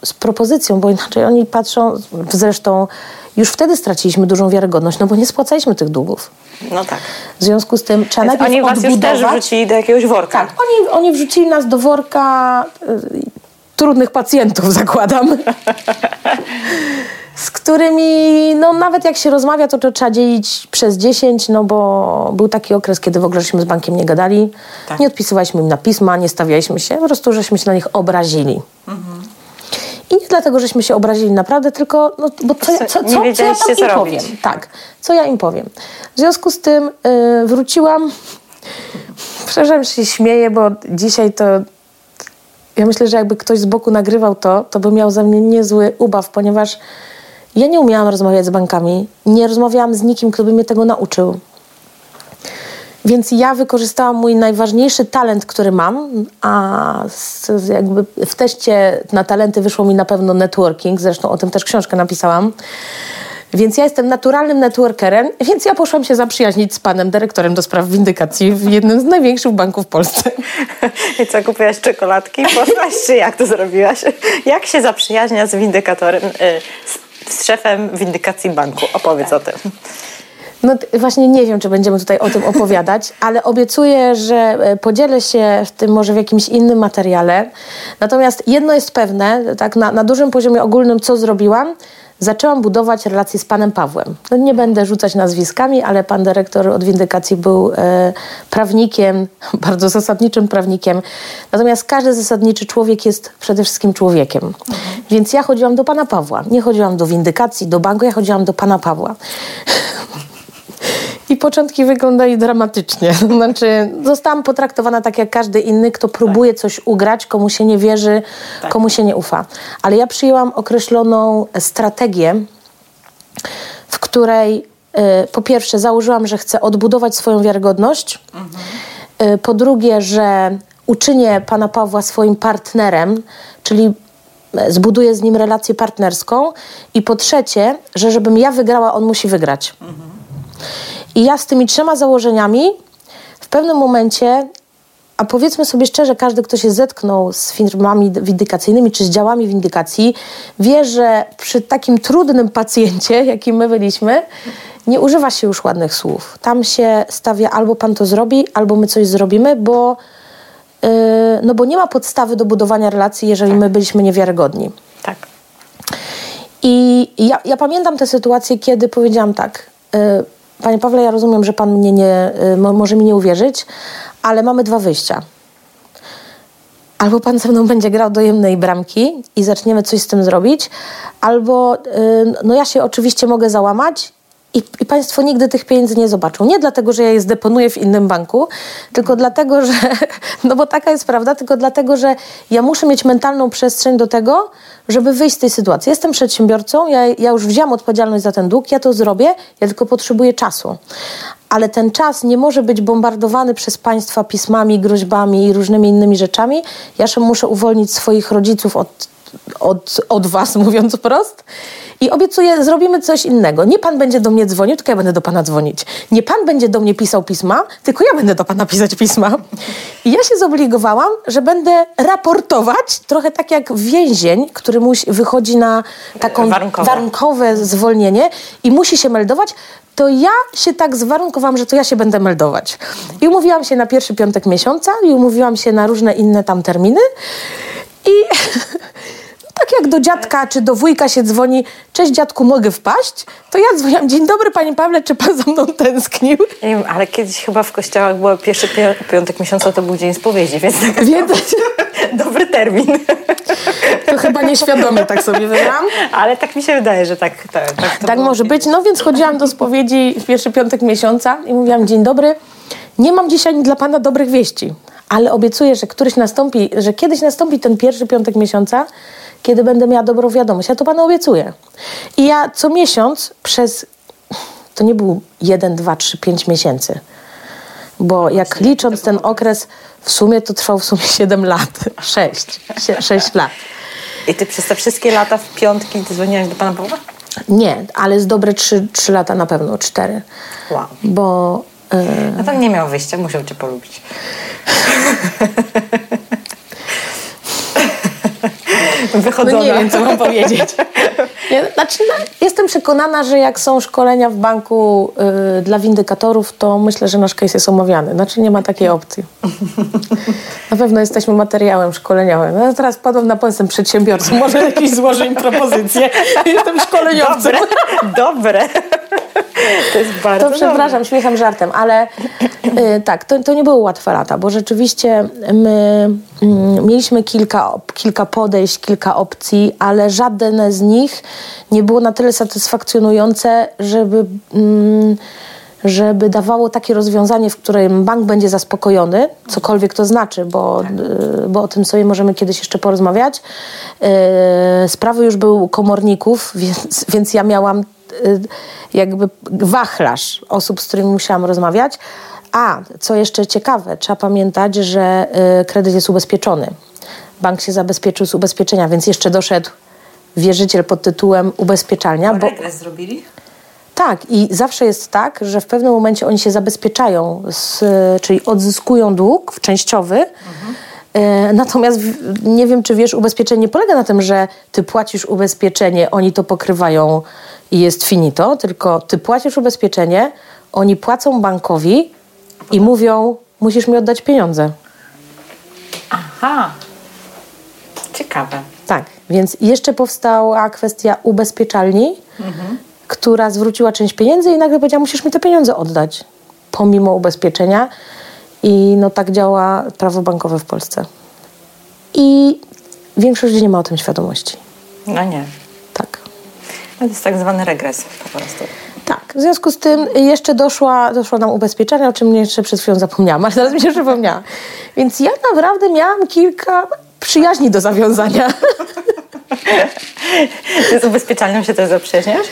z propozycją, bo inaczej oni patrzą, zresztą już wtedy straciliśmy dużą wiarygodność, no bo nie spłacaliśmy tych długów. No tak. W związku z tym trzeba Więc najpierw oni odbudować. już też wrzucili do jakiegoś worka. Tak, oni, oni wrzucili nas do worka y, trudnych pacjentów, zakładam. z którymi, no nawet jak się rozmawia, to, to trzeba dzielić przez 10, no bo był taki okres, kiedy w ogóle żeśmy z bankiem nie gadali, tak. nie odpisywaliśmy im na pisma, nie stawialiśmy się, po prostu żeśmy się na nich obrazili. Mhm. I nie dlatego, żeśmy się obrazili naprawdę, tylko no, bo co, co, co, co, ja tam im powiem. Tak, co ja im powiem. W związku z tym yy, wróciłam, przepraszam, się śmieję, bo dzisiaj to ja myślę, że jakby ktoś z boku nagrywał to, to by miał ze mnie niezły ubaw, ponieważ ja nie umiałam rozmawiać z bankami. Nie rozmawiałam z nikim, kto by mnie tego nauczył. Więc ja wykorzystałam mój najważniejszy talent, który mam, a jakby w teście na talenty wyszło mi na pewno networking, zresztą o tym też książkę napisałam. Więc ja jestem naturalnym networkerem, więc ja poszłam się zaprzyjaźnić z panem dyrektorem do spraw windykacji w jednym z największych banków w Polsce. I co, kupiłaś czekoladki? Poszłaś, czy jak to zrobiłaś? Jak się zaprzyjaźnia z windykatorem, y, z szefem windykacji banku? Opowiedz tak. o tym. No właśnie nie wiem, czy będziemy tutaj o tym opowiadać, ale obiecuję, że e, podzielę się w tym może w jakimś innym materiale. Natomiast jedno jest pewne, tak na, na dużym poziomie ogólnym, co zrobiłam, zaczęłam budować relacje z panem Pawłem. No nie będę rzucać nazwiskami, ale pan dyrektor od windykacji był e, prawnikiem, bardzo zasadniczym prawnikiem. Natomiast każdy zasadniczy człowiek jest przede wszystkim człowiekiem. Mhm. Więc ja chodziłam do pana Pawła. Nie chodziłam do windykacji, do banku, ja chodziłam do pana Pawła. I początki wyglądały dramatycznie. Znaczy, zostałam potraktowana tak jak każdy inny, kto próbuje tak. coś ugrać, komu się nie wierzy, tak. komu się nie ufa. Ale ja przyjęłam określoną strategię, w której y, po pierwsze założyłam, że chcę odbudować swoją wiarygodność. Mhm. Y, po drugie, że uczynię pana Pawła swoim partnerem, czyli e, zbuduję z nim relację partnerską. I po trzecie, że żebym ja wygrała, on musi wygrać. Mhm. I ja z tymi trzema założeniami w pewnym momencie, a powiedzmy sobie szczerze, każdy, kto się zetknął z firmami windykacyjnymi czy z działami windykacji, wie, że przy takim trudnym pacjencie, jakim my byliśmy, nie używa się już ładnych słów. Tam się stawia albo pan to zrobi, albo my coś zrobimy, bo, yy, no bo nie ma podstawy do budowania relacji, jeżeli tak. my byliśmy niewiarygodni. Tak. I ja, ja pamiętam tę sytuację, kiedy powiedziałam tak. Yy, Panie Pawle, ja rozumiem, że Pan mnie nie, y, może mi nie uwierzyć, ale mamy dwa wyjścia. Albo Pan ze mną będzie grał do jemnej bramki i zaczniemy coś z tym zrobić, albo y, no ja się oczywiście mogę załamać i, I, Państwo nigdy tych pieniędzy nie zobaczą. Nie dlatego, że ja je zdeponuję w innym banku, tylko dlatego, że, no bo taka jest prawda, tylko dlatego, że ja muszę mieć mentalną przestrzeń do tego, żeby wyjść z tej sytuacji. Jestem przedsiębiorcą, ja, ja już wziąłem odpowiedzialność za ten dług, ja to zrobię, ja tylko potrzebuję czasu. Ale ten czas nie może być bombardowany przez państwa pismami, groźbami i różnymi innymi rzeczami. Ja się muszę uwolnić swoich rodziców od, od, od was, mówiąc wprost i obiecuję, zrobimy coś innego. Nie pan będzie do mnie dzwonił, tylko ja będę do pana dzwonić. Nie pan będzie do mnie pisał pisma, tylko ja będę do pana pisać pisma. I ja się zobligowałam, że będę raportować, trochę tak jak więzień, który musi, wychodzi na taką warunkowe. warunkowe zwolnienie i musi się meldować, to ja się tak zwarunkowałam, że to ja się będę meldować. I umówiłam się na pierwszy piątek miesiąca i umówiłam się na różne inne tam terminy. I Tak jak do dziadka czy do wujka się dzwoni, cześć dziadku, mogę wpaść? To ja dzwoniłam, dzień dobry panie Pawle, czy pan za mną tęsknił? Nie wiem, ale kiedyś chyba w kościołach był pierwszy piątek miesiąca, to był dzień spowiedzi, więc tak więc... dobry termin. To chyba nieświadomie tak sobie wybrałam. Ale tak mi się wydaje, że tak Tak, tak, tak może być. No więc chodziłam do spowiedzi w pierwszy piątek miesiąca i mówiłam, dzień dobry, nie mam dzisiaj dla pana dobrych wieści, ale obiecuję, że któryś nastąpi, że kiedyś nastąpi ten pierwszy piątek miesiąca, kiedy będę miała dobrą wiadomość. Ja to panu obiecuję. I ja co miesiąc przez, to nie był jeden, dwa, trzy, pięć miesięcy, bo jak licząc ten okres, w sumie to trwał w sumie 7 lat, 6, 6 lat. I ty przez te wszystkie lata w piątki ty dzwoniłaś do pana Pawła? Nie, ale z dobre 3, 3 lata na pewno, 4. Wow. Bo... Yy... No to nie miał wyjścia, musiał cię polubić. wychodzona. No nie wiem, co mam powiedzieć. znaczy, no, jestem przekonana, że jak są szkolenia w banku y, dla windykatorów, to myślę, że nasz case jest omawiany. Znaczy nie ma takiej opcji. Na pewno jesteśmy materiałem szkoleniowym. No, teraz padłam na pomysł, przedsiębiorcą. Może jakiś złoży im propozycję. Jestem szkoleniowcem. Dobre. Dobre. To jest bardzo To przepraszam, dobre. śmiechem, żartem, ale y, tak, to, to nie były łatwe lata, bo rzeczywiście my y, mieliśmy kilka, kilka podejść, kilka opcji, ale żadne z nich nie było na tyle satysfakcjonujące, żeby... Y, żeby dawało takie rozwiązanie, w którym bank będzie zaspokojony, cokolwiek to znaczy, bo, tak. Y, bo o tym sobie możemy kiedyś jeszcze porozmawiać. Y, sprawy już były u komorników, więc, więc ja miałam jakby wachlarz osób, z którymi musiałam rozmawiać. A, co jeszcze ciekawe, trzeba pamiętać, że kredyt jest ubezpieczony. Bank się zabezpieczył z ubezpieczenia, więc jeszcze doszedł wierzyciel pod tytułem ubezpieczalnia. Bo regres zrobili? Tak, i zawsze jest tak, że w pewnym momencie oni się zabezpieczają, z, czyli odzyskują dług częściowy. Mhm. E, natomiast nie wiem, czy wiesz, ubezpieczenie nie polega na tym, że ty płacisz ubezpieczenie, oni to pokrywają i jest finito, tylko ty płacisz ubezpieczenie, oni płacą bankowi i mówią, musisz mi oddać pieniądze. Aha, ciekawe. Tak, Więc jeszcze powstała kwestia ubezpieczalni, mhm. która zwróciła część pieniędzy i nagle powiedziała, musisz mi te pieniądze oddać, pomimo ubezpieczenia. I no tak działa prawo bankowe w Polsce. I większość ludzi nie ma o tym świadomości. No nie. Tak. To jest tak zwany regres po prostu. Tak, w związku z tym jeszcze doszła, doszło nam ubezpieczenie, o czym jeszcze przed chwilą zapomniałam, ale teraz mi się przypomniała. Więc ja naprawdę miałam kilka przyjaźni do zawiązania. Z ubezpieczalnią się też zaprzyjaźniasz?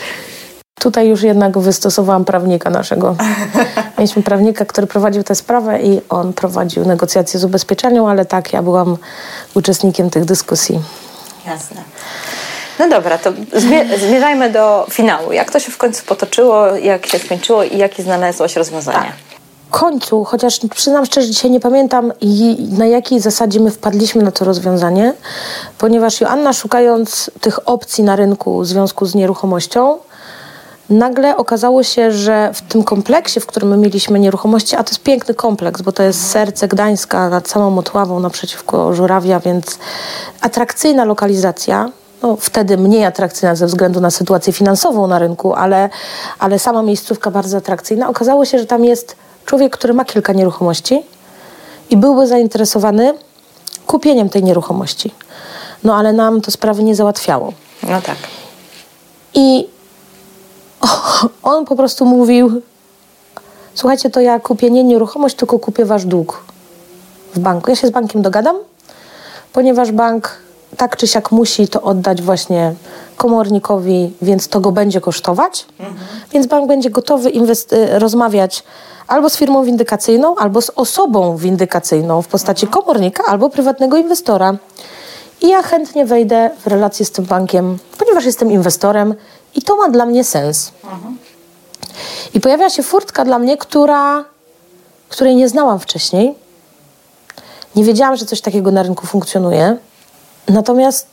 Tutaj już jednak wystosowałam prawnika naszego. Mieliśmy prawnika, który prowadził tę sprawę i on prowadził negocjacje z ubezpieczalnią, ale tak, ja byłam uczestnikiem tych dyskusji. Jasne. No dobra, to zmierzajmy do finału. Jak to się w końcu potoczyło, jak się skończyło i jakie znalazłaś rozwiązania? Tak. W końcu, chociaż przyznam szczerze, dzisiaj nie pamiętam na jakiej zasadzie my wpadliśmy na to rozwiązanie, ponieważ Joanna szukając tych opcji na rynku w związku z nieruchomością, nagle okazało się, że w tym kompleksie, w którym my mieliśmy nieruchomości, a to jest piękny kompleks, bo to jest serce Gdańska nad samą Motławą naprzeciwko Żurawia, więc atrakcyjna lokalizacja, no, wtedy mniej atrakcyjna ze względu na sytuację finansową na rynku, ale, ale sama miejscówka bardzo atrakcyjna. Okazało się, że tam jest człowiek, który ma kilka nieruchomości i byłby zainteresowany kupieniem tej nieruchomości. No ale nam to sprawy nie załatwiało. No tak. I on po prostu mówił: Słuchajcie, to ja kupię nie nieruchomość, tylko kupię wasz dług w banku. Ja się z bankiem dogadam, ponieważ bank tak czy siak musi to oddać właśnie komornikowi, więc to go będzie kosztować. Mhm. Więc bank będzie gotowy y, rozmawiać albo z firmą windykacyjną, albo z osobą windykacyjną w postaci mhm. komornika albo prywatnego inwestora. I ja chętnie wejdę w relację z tym bankiem, ponieważ jestem inwestorem i to ma dla mnie sens. Mhm. I pojawia się furtka dla mnie, która, której nie znałam wcześniej. Nie wiedziałam, że coś takiego na rynku funkcjonuje. Natomiast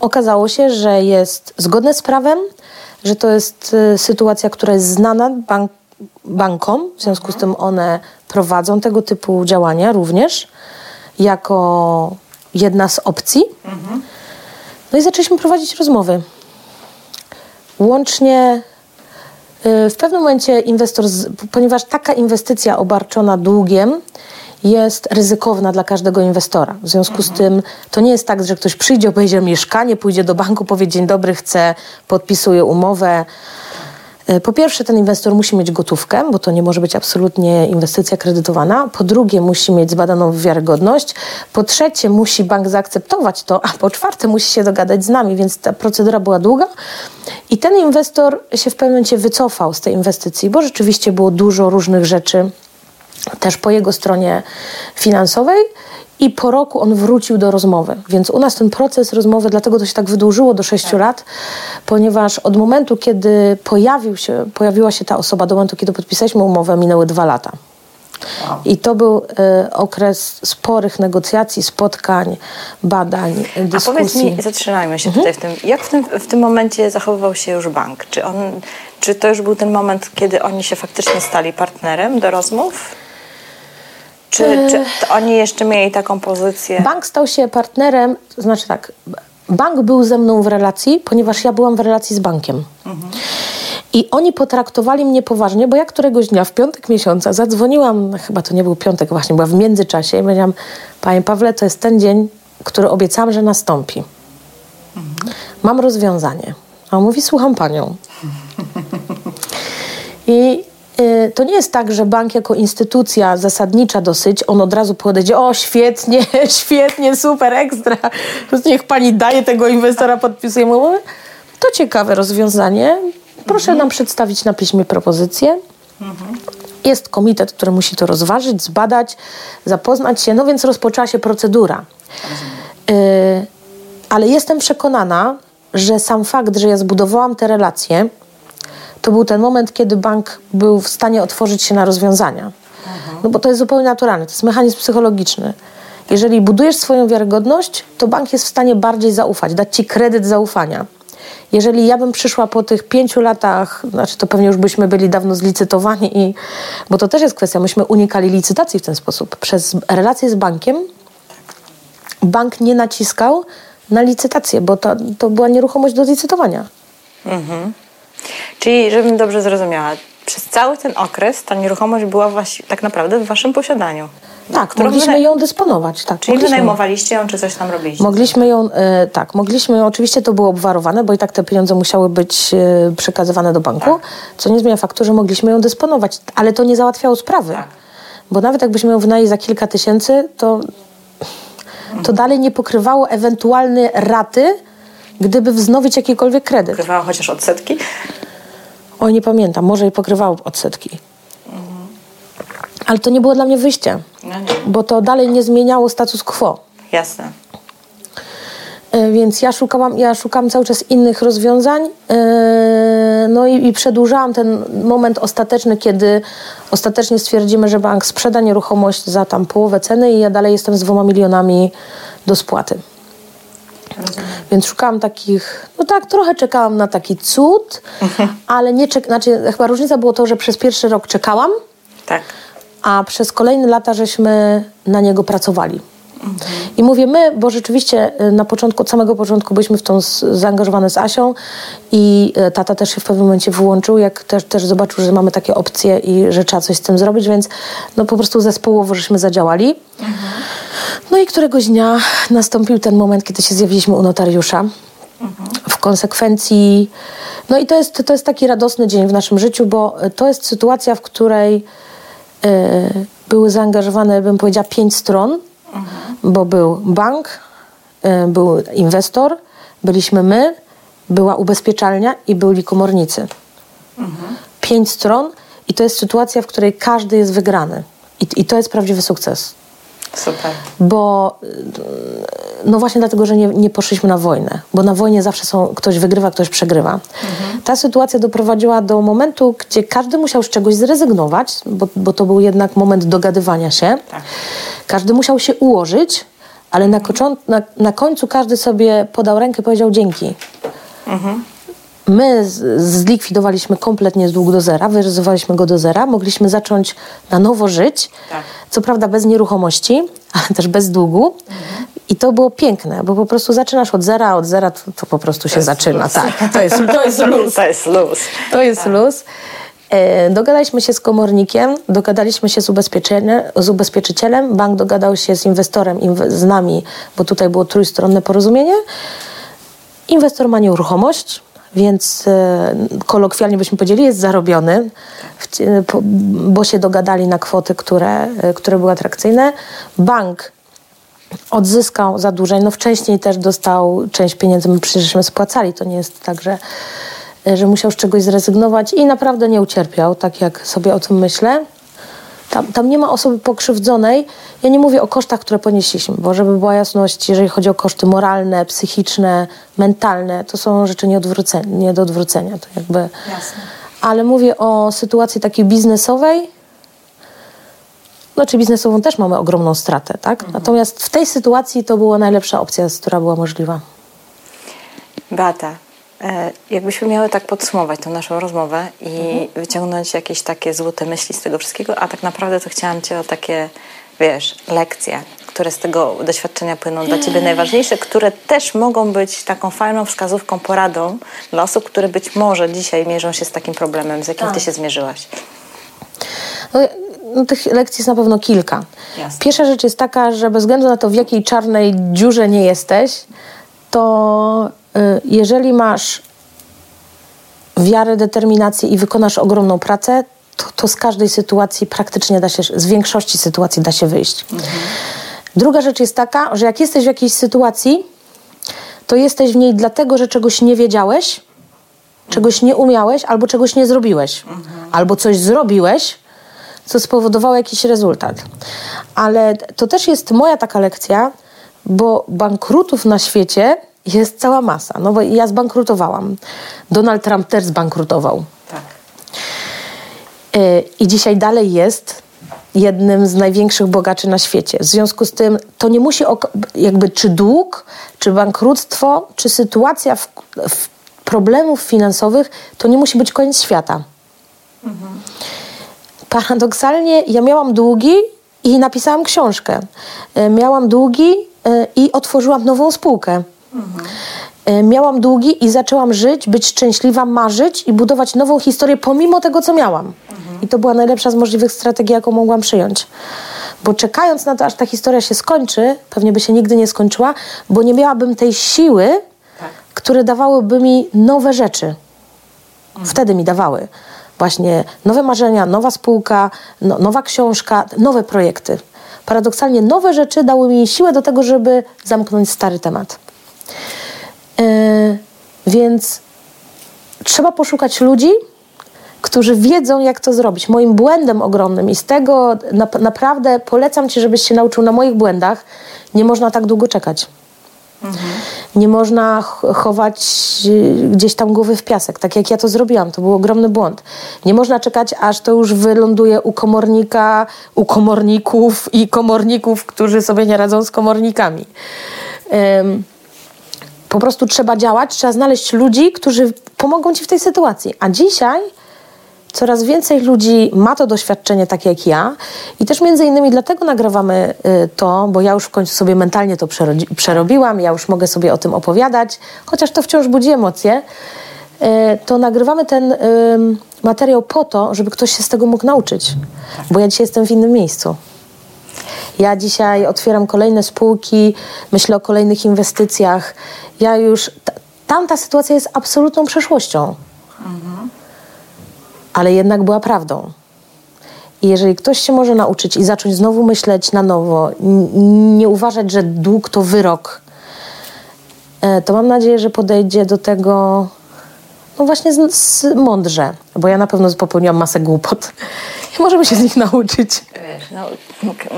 okazało się, że jest zgodne z prawem, że to jest y, sytuacja, która jest znana bank, bankom, w związku z tym one prowadzą tego typu działania również jako jedna z opcji. No i zaczęliśmy prowadzić rozmowy. Łącznie y, w pewnym momencie inwestor, ponieważ taka inwestycja obarczona długiem jest ryzykowna dla każdego inwestora. W związku z tym to nie jest tak, że ktoś przyjdzie, obejdzie mieszkanie, pójdzie do banku, powie dzień dobry, chcę, podpisuje umowę. E, po pierwsze, ten inwestor musi mieć gotówkę, bo to nie może być absolutnie inwestycja kredytowana. Po drugie, musi mieć zbadaną wiarygodność. Po trzecie, musi bank zaakceptować to, a po czwarte, musi się dogadać z nami, więc ta procedura była długa. I ten inwestor się w pewnym momencie wycofał z tej inwestycji, bo rzeczywiście było dużo różnych rzeczy też po jego stronie finansowej i po roku on wrócił do rozmowy. Więc u nas ten proces rozmowy, dlatego to się tak wydłużyło do 6 tak. lat, ponieważ od momentu, kiedy pojawił się, pojawiła się ta osoba, do momentu, kiedy podpisaliśmy umowę, minęły dwa lata. Wow. I to był y, okres sporych negocjacji, spotkań, badań, dyskusji. A powiedz mi, zatrzymajmy się mhm. tutaj w tym. Jak w tym, w tym momencie zachowywał się już bank? Czy, on, czy to już był ten moment, kiedy oni się faktycznie stali partnerem do rozmów? Czy, czy oni jeszcze mieli taką pozycję? Bank stał się partnerem, to znaczy tak, bank był ze mną w relacji, ponieważ ja byłam w relacji z bankiem. Mhm. I oni potraktowali mnie poważnie, bo ja któregoś dnia w piątek miesiąca zadzwoniłam, chyba to nie był piątek właśnie, była w międzyczasie i powiedziałam, panie Pawle, to jest ten dzień, który obiecałam, że nastąpi. Mhm. Mam rozwiązanie. A on mówi, słucham panią. I to nie jest tak, że bank jako instytucja zasadnicza dosyć, on od razu podejdzie, o świetnie, świetnie, super, ekstra, niech pani daje tego inwestora, podpisuje umowę. To ciekawe rozwiązanie. Proszę mhm. nam przedstawić na piśmie propozycję. Mhm. Jest komitet, który musi to rozważyć, zbadać, zapoznać się, no więc rozpoczęła się procedura. Y, ale jestem przekonana, że sam fakt, że ja zbudowałam te relacje, to był ten moment, kiedy bank był w stanie otworzyć się na rozwiązania. No bo to jest zupełnie naturalne, to jest mechanizm psychologiczny. Jeżeli budujesz swoją wiarygodność, to bank jest w stanie bardziej zaufać, dać ci kredyt zaufania. Jeżeli ja bym przyszła po tych pięciu latach, znaczy to pewnie już byśmy byli dawno zlicytowani, i, bo to też jest kwestia, myśmy unikali licytacji w ten sposób. Przez relacje z bankiem bank nie naciskał na licytację, bo to, to była nieruchomość do licytowania. Czyli, żebym dobrze zrozumiała, przez cały ten okres ta nieruchomość była właśnie tak naprawdę w waszym posiadaniu. Tak, mogliśmy ją dysponować. Tak, Czyli mogliśmy. wynajmowaliście ją, czy coś tam robiliście? Mogliśmy ją, e, tak, mogliśmy ją, oczywiście to było obwarowane, bo i tak te pieniądze musiały być e, przekazywane do banku, Tak. co nie zmienia faktu, że mogliśmy ją dysponować, ale to nie załatwiało sprawy. Tak. Bo nawet jakbyśmy ją wynajęli za kilka tysięcy, to, to dalej nie pokrywało ewentualne raty, gdyby wznowić jakikolwiek kredyt. Pokrywała chociaż odsetki? Oj, nie pamiętam, może i pokrywało odsetki. Ale to nie było dla mnie wyjście, No bo to dalej nie zmieniało status quo. Jasne. E, Więc ja szukałam, ja szukałam cały czas innych rozwiązań. e, No i, i przedłużałam ten moment ostateczny, kiedy ostatecznie stwierdzimy, że bank sprzeda nieruchomość za tam połowę ceny i ja dalej jestem z dwoma milionami do spłaty. Więc szukałam takich, no tak, trochę czekałam na taki cud, ale nie czek, znaczy chyba różnica było to, że przez pierwszy rok czekałam, Tak. a przez kolejne lata żeśmy na niego pracowali. I mówię my, bo rzeczywiście y, na początku, od samego początku byliśmy w tą z, zaangażowane z Asią i y, tata też się w pewnym momencie wyłączył, jak też, też zobaczył, że mamy takie opcje i że trzeba coś z tym zrobić, więc no po prostu zespołowo żeśmy zadziałali. No i któregoś dnia nastąpił ten moment, kiedy się zjawiliśmy u notariusza. W konsekwencji, no i to jest, to jest taki radosny dzień w naszym życiu, bo to jest sytuacja, w której e, były zaangażowane, bym powiedziała, pięć stron, bo był bank, e, był inwestor, byliśmy my, była ubezpieczalnia i byli komornicy. Pięć stron i to jest sytuacja, w której każdy jest wygrany. I, I to jest prawdziwy sukces Super. bo no właśnie dlatego, że nie, nie poszliśmy na wojnę, bo na wojnie zawsze są, ktoś wygrywa, ktoś przegrywa. Ta sytuacja doprowadziła do momentu, gdzie każdy musiał z czegoś zrezygnować, bo, bo to był jednak moment dogadywania się. Tak. Każdy musiał się ułożyć, ale na, na, na końcu każdy sobie podał rękę i powiedział dzięki. My zlikwidowaliśmy kompletnie z dług do zera, wyryzowaliśmy go do zera, mogliśmy zacząć na nowo żyć, Tak. co prawda bez nieruchomości, ale też bez długu. I to było piękne, bo po prostu zaczynasz od zera, a od zera to, to po prostu się zaczyna. luz. Tak, to jest, to jest luz. To jest luz. To jest luz. E, Dogadaliśmy się z komornikiem, dogadaliśmy się z, z ubezpieczycielem, bank dogadał się z inwestorem, inwe- z nami, bo tutaj było trójstronne porozumienie. Inwestor ma nieruchomość, więc e, kolokwialnie byśmy powiedzieli, jest zarobiony, e, bo się dogadali na kwoty, które, e, które były atrakcyjne. Bank odzyskał zadłużenie. No wcześniej też dostał część pieniędzy, my przecieżśmy spłacali. To nie jest tak, że, że musiał z czegoś zrezygnować i naprawdę nie ucierpiał, tak jak sobie o tym myślę. Tam, tam nie ma osoby pokrzywdzonej. Ja nie mówię o kosztach, które ponieśliśmy, bo żeby była jasność, jeżeli chodzi o koszty moralne, psychiczne, mentalne, to są rzeczy nie, nie do odwrócenia. To jakby... Jasne. Ale mówię o sytuacji takiej biznesowej. Znaczy biznesową też mamy ogromną stratę, tak? Natomiast w tej sytuacji to była najlepsza opcja, która była możliwa. Beata, e, jakbyśmy miały tak podsumować tę naszą rozmowę i wyciągnąć jakieś takie złote myśli z tego wszystkiego, a tak naprawdę to chciałam Cię o takie, wiesz, lekcje, które z tego doświadczenia płyną dla Ciebie najważniejsze, które też mogą być taką fajną wskazówką, poradą dla osób, które być może dzisiaj mierzą się z takim problemem, z jakim Ty się zmierzyłaś. No, no, tych lekcji jest na pewno kilka. Jasne. Pierwsza rzecz jest taka, że bez względu na to, w jakiej czarnej dziurze nie jesteś, to jeżeli masz wiarę, determinację i wykonasz ogromną pracę, to, to z każdej sytuacji praktycznie da się, z większości sytuacji da się wyjść. Druga rzecz jest taka, że jak jesteś w jakiejś sytuacji, to jesteś w niej dlatego, że czegoś nie wiedziałeś, czegoś nie umiałeś albo czegoś nie zrobiłeś. Albo coś zrobiłeś, co spowodowało jakiś rezultat. Ale to też jest moja taka lekcja, bo bankrutów na świecie jest cała masa. No bo ja zbankrutowałam. Donald Trump też zbankrutował. Tak. Y, I dzisiaj dalej jest jednym z największych bogaczy na świecie. W związku z tym to nie musi, jakby czy dług, czy bankructwo, czy sytuacja w, w problemów finansowych, to nie musi być koniec świata. Paradoksalnie ja miałam długi i napisałam książkę. Y, Miałam długi y, i otworzyłam nową spółkę. Mhm. Miałam długi i zaczęłam żyć, być szczęśliwa, marzyć i budować nową historię pomimo tego, co miałam. Mhm. I to była najlepsza z możliwych strategii, jaką mogłam przyjąć. Bo czekając na to, aż ta historia się skończy, pewnie by się nigdy nie skończyła, bo nie miałabym tej siły, tak. które dawałyby mi nowe rzeczy. Wtedy mi dawały. Właśnie nowe marzenia, nowa spółka, no, nowa książka, nowe projekty. Paradoksalnie nowe rzeczy dały mi siłę do tego, żeby zamknąć stary temat. Yy, więc trzeba poszukać ludzi, którzy wiedzą, jak to zrobić. Moim błędem ogromnym i z tego na, naprawdę polecam Ci, żebyś się nauczył na moich błędach. Nie można tak długo czekać. Mhm. Nie można chować y, gdzieś tam głowy w piasek, tak jak ja to zrobiłam. To był ogromny błąd. Nie można czekać, aż to już wyląduje u komornika, u komorników i komorników, którzy sobie nie radzą z komornikami. Um, po prostu trzeba działać, trzeba znaleźć ludzi, którzy pomogą ci w tej sytuacji. A dzisiaj coraz więcej ludzi ma to doświadczenie takie jak ja i też między innymi dlatego nagrywamy y, to, bo ja już w końcu sobie mentalnie to przerobiłam, ja już mogę sobie o tym opowiadać, chociaż to wciąż budzi emocje, y, to nagrywamy ten materiał po to, żeby ktoś się z tego mógł nauczyć, bo ja dzisiaj jestem w innym miejscu. Ja dzisiaj otwieram kolejne spółki, myślę o kolejnych inwestycjach. Ja już. Tamta sytuacja jest absolutną przeszłością. Ale jednak była prawdą. I jeżeli ktoś się może nauczyć i zacząć znowu myśleć na nowo, nie uważać, że dług to wyrok, e, to mam nadzieję, że podejdzie do tego no właśnie z, z mądrze, bo ja na pewno popełniłam masę głupot możemy się z nich nauczyć. No,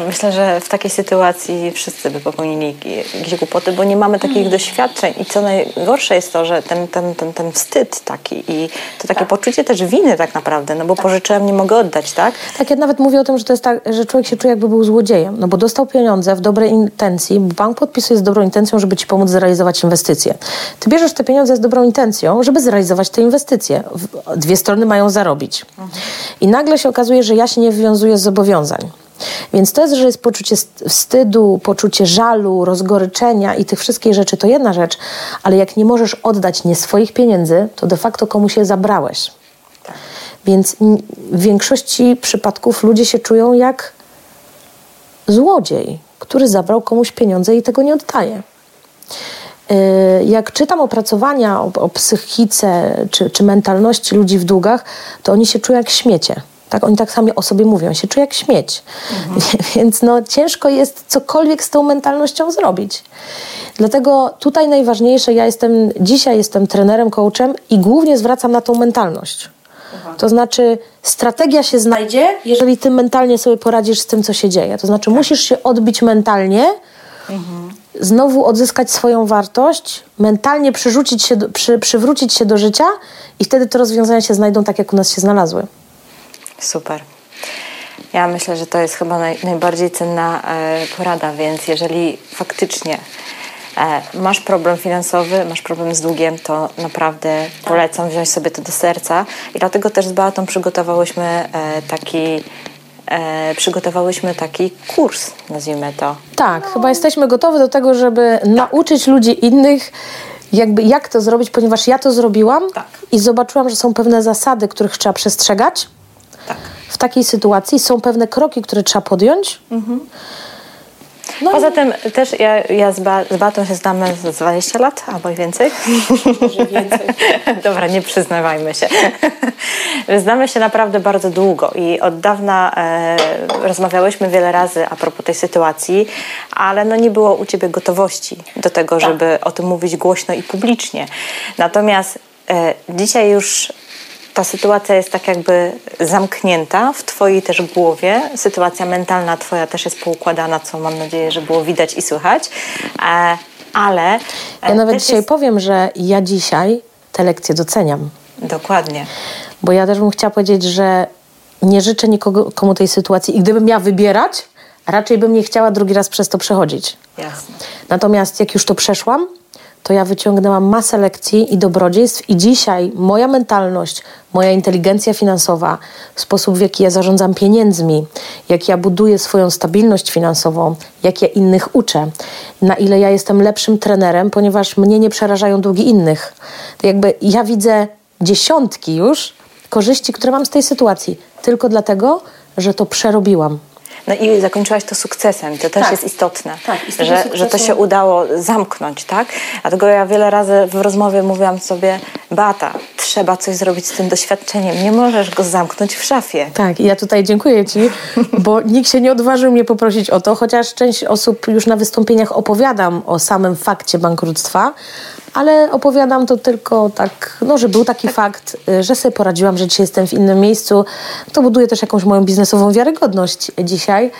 myślę, że w takiej sytuacji wszyscy by popełnili jakieś głupoty, bo nie mamy takich hmm. doświadczeń i co najgorsze jest to, że ten, ten, ten, ten wstyd taki i to takie tak. poczucie też winy tak naprawdę, no bo tak. pożyczyłem, nie mogę oddać, tak? Tak, ja nawet mówię o tym, że to jest tak, że człowiek się czuje jakby był złodziejem, no bo dostał pieniądze w dobrej intencji, bo bank podpisuje z dobrą intencją, żeby ci pomóc zrealizować inwestycje. Ty bierzesz te pieniądze z dobrą intencją, żeby zrealizować te inwestycje. Dwie strony mają zarobić. Mhm. I nagle się okazuje, że ja się nie wywiązuję z zobowiązań. Więc to jest, że jest poczucie wstydu, poczucie żalu, rozgoryczenia i tych wszystkich rzeczy, to jedna rzecz, ale jak nie możesz oddać nie swoich pieniędzy, to de facto komuś je zabrałeś. Więc w większości przypadków ludzie się czują jak złodziej, który zabrał komuś pieniądze i tego nie oddaje. Y, jak czytam opracowania o, o psychice czy, czy mentalności ludzi w długach, to oni się czują jak śmiecie. Tak, oni tak sami o sobie mówią, się czują jak śmieć. Mhm. Więc no, ciężko jest cokolwiek z tą mentalnością zrobić. Dlatego tutaj najważniejsze, ja jestem, dzisiaj jestem trenerem, coachem i głównie zwracam na tą mentalność. Mhm. To znaczy, strategia się znajdzie, jeżeli ty mentalnie sobie poradzisz z tym, co się dzieje. To znaczy, tak. musisz się odbić mentalnie, mhm. znowu odzyskać swoją wartość, mentalnie przerzucić się do, przy, przywrócić się do życia i wtedy te rozwiązania się znajdą tak, jak u nas się znalazły. Super. Ja myślę, że to jest chyba naj, najbardziej cenna e, porada, więc jeżeli faktycznie e, masz problem finansowy, masz problem z długiem, to naprawdę polecam wziąć sobie to do serca. I dlatego też z Beatą przygotowałyśmy e, taki e, przygotowałyśmy taki kurs, nazwijmy to. Tak, chyba jesteśmy gotowi do tego, żeby tak. nauczyć ludzi innych, jakby jak to zrobić, ponieważ ja to zrobiłam tak. i zobaczyłam, że są pewne zasady, których trzeba przestrzegać. Tak. W takiej sytuacji są pewne kroki, które trzeba podjąć. Mhm. No Poza i... tym też ja, ja z, ba z Batą się znamy z 20 lat albo i więcej. Może więcej. Dobra, nie przyznawajmy się. znamy się naprawdę bardzo długo i od dawna e, rozmawiałyśmy wiele razy a propos tej sytuacji, ale no nie było u Ciebie gotowości do tego, tak. żeby o tym mówić głośno i publicznie. Natomiast e, dzisiaj już ta sytuacja jest tak jakby zamknięta w Twojej też głowie. Sytuacja mentalna Twoja też jest poukładana, co mam nadzieję, że było widać i słychać. E, ale. E, ja nawet dzisiaj jest... powiem, że ja dzisiaj te lekcje doceniam. Dokładnie. Bo ja też bym chciała powiedzieć, że nie życzę nikogo komu tej sytuacji i gdybym miała wybierać, raczej bym nie chciała drugi raz przez to przechodzić. Jasne. Natomiast jak już to przeszłam, to ja wyciągnęłam masę lekcji i dobrodziejstw i dzisiaj moja mentalność, moja inteligencja finansowa, sposób w jaki ja zarządzam pieniędzmi, jak ja buduję swoją stabilność finansową, jak ja innych uczę, na ile ja jestem lepszym trenerem, ponieważ mnie nie przerażają długi innych. To jakby ja widzę dziesiątki już korzyści, które mam z tej sytuacji, tylko dlatego, że to przerobiłam. No i zakończyłaś to sukcesem. To też tak. jest istotne, tak, że, że to się udało zamknąć, tak? Dlatego ja wiele razy w rozmowie mówiłam sobie, Bata, trzeba coś zrobić z tym doświadczeniem. Nie możesz go zamknąć w szafie. Tak, i ja tutaj dziękuję Ci, bo nikt się nie odważył mnie poprosić o to, chociaż część osób już na wystąpieniach opowiadam o samym fakcie bankructwa, ale opowiadam to tylko tak, no, że był taki fakt, y, że sobie poradziłam, że dzisiaj jestem w innym miejscu. To buduje też jakąś moją biznesową wiarygodność dzisiaj. okay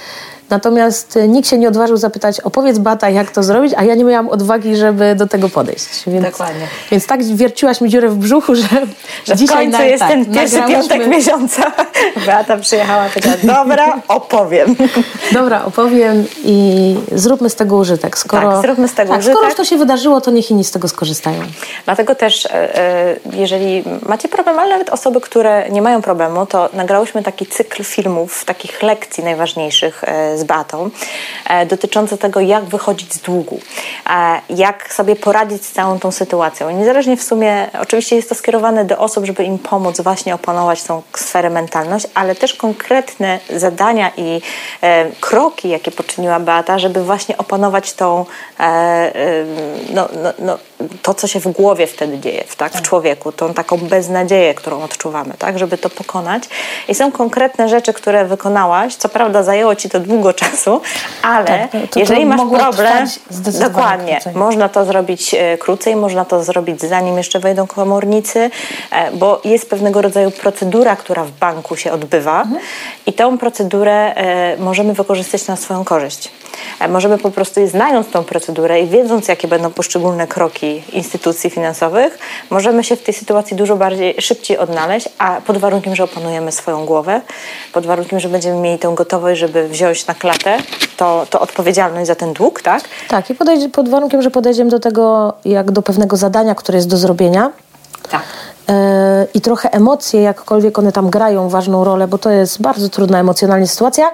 Natomiast y, nikt się nie odważył zapytać, opowiedz Bata, jak to zrobić, a ja nie miałam odwagi, żeby do tego podejść. Więc, Dokładnie. Więc tak wierciłaś mi dziurę w brzuchu, że, że dzisiaj w końcu na, jest tak, ten pierwszy piątek miesiąca. Beata przyjechała i powiedziała, dobra, opowiem. Dobra, opowiem i zróbmy z tego użytek. Skoro, tak, zróbmy z tego tak, użytek. Skoro już to się wydarzyło, to niech inni z tego skorzystają. Dlatego też, e, e, jeżeli macie problem, ale nawet osoby, które nie mają problemu, to nagrałyśmy taki cykl filmów, takich lekcji najważniejszych e, z Beatą, dotyczące tego, jak wychodzić z długu, jak sobie poradzić z całą tą sytuacją. I niezależnie w sumie, oczywiście jest to skierowane do osób, żeby im pomóc właśnie opanować tą sferę mentalność, ale też konkretne zadania i kroki, jakie poczyniła Beata, żeby właśnie opanować tą, no, no, no, to, co się w głowie wtedy dzieje, tak, w człowieku, tą taką beznadzieję, którą odczuwamy, tak, żeby to pokonać. I są konkretne rzeczy, które wykonałaś. Co prawda zajęło ci to długo czasu, ale tak, to, to, jeżeli masz problem, dokładnie, krócej. można to zrobić e, krócej, można to zrobić zanim jeszcze wejdą komornicy, e, bo jest pewnego rodzaju procedura, która w banku się odbywa mhm. i tą procedurę e, możemy wykorzystać na swoją korzyść. Możemy po prostu, znając tą procedurę i wiedząc, jakie będą poszczególne kroki instytucji finansowych, możemy się w tej sytuacji dużo bardziej, szybciej odnaleźć, a pod warunkiem, że opanujemy swoją głowę, pod warunkiem, że będziemy mieli tę gotowość, żeby wziąć na klatę to, to odpowiedzialność za ten dług, tak? Tak, i podejdzie, pod warunkiem, że podejdziemy do tego jak do pewnego zadania, które jest do zrobienia. Tak. E, I trochę emocje, jakkolwiek one tam grają ważną rolę, bo to jest bardzo trudna emocjonalnie sytuacja,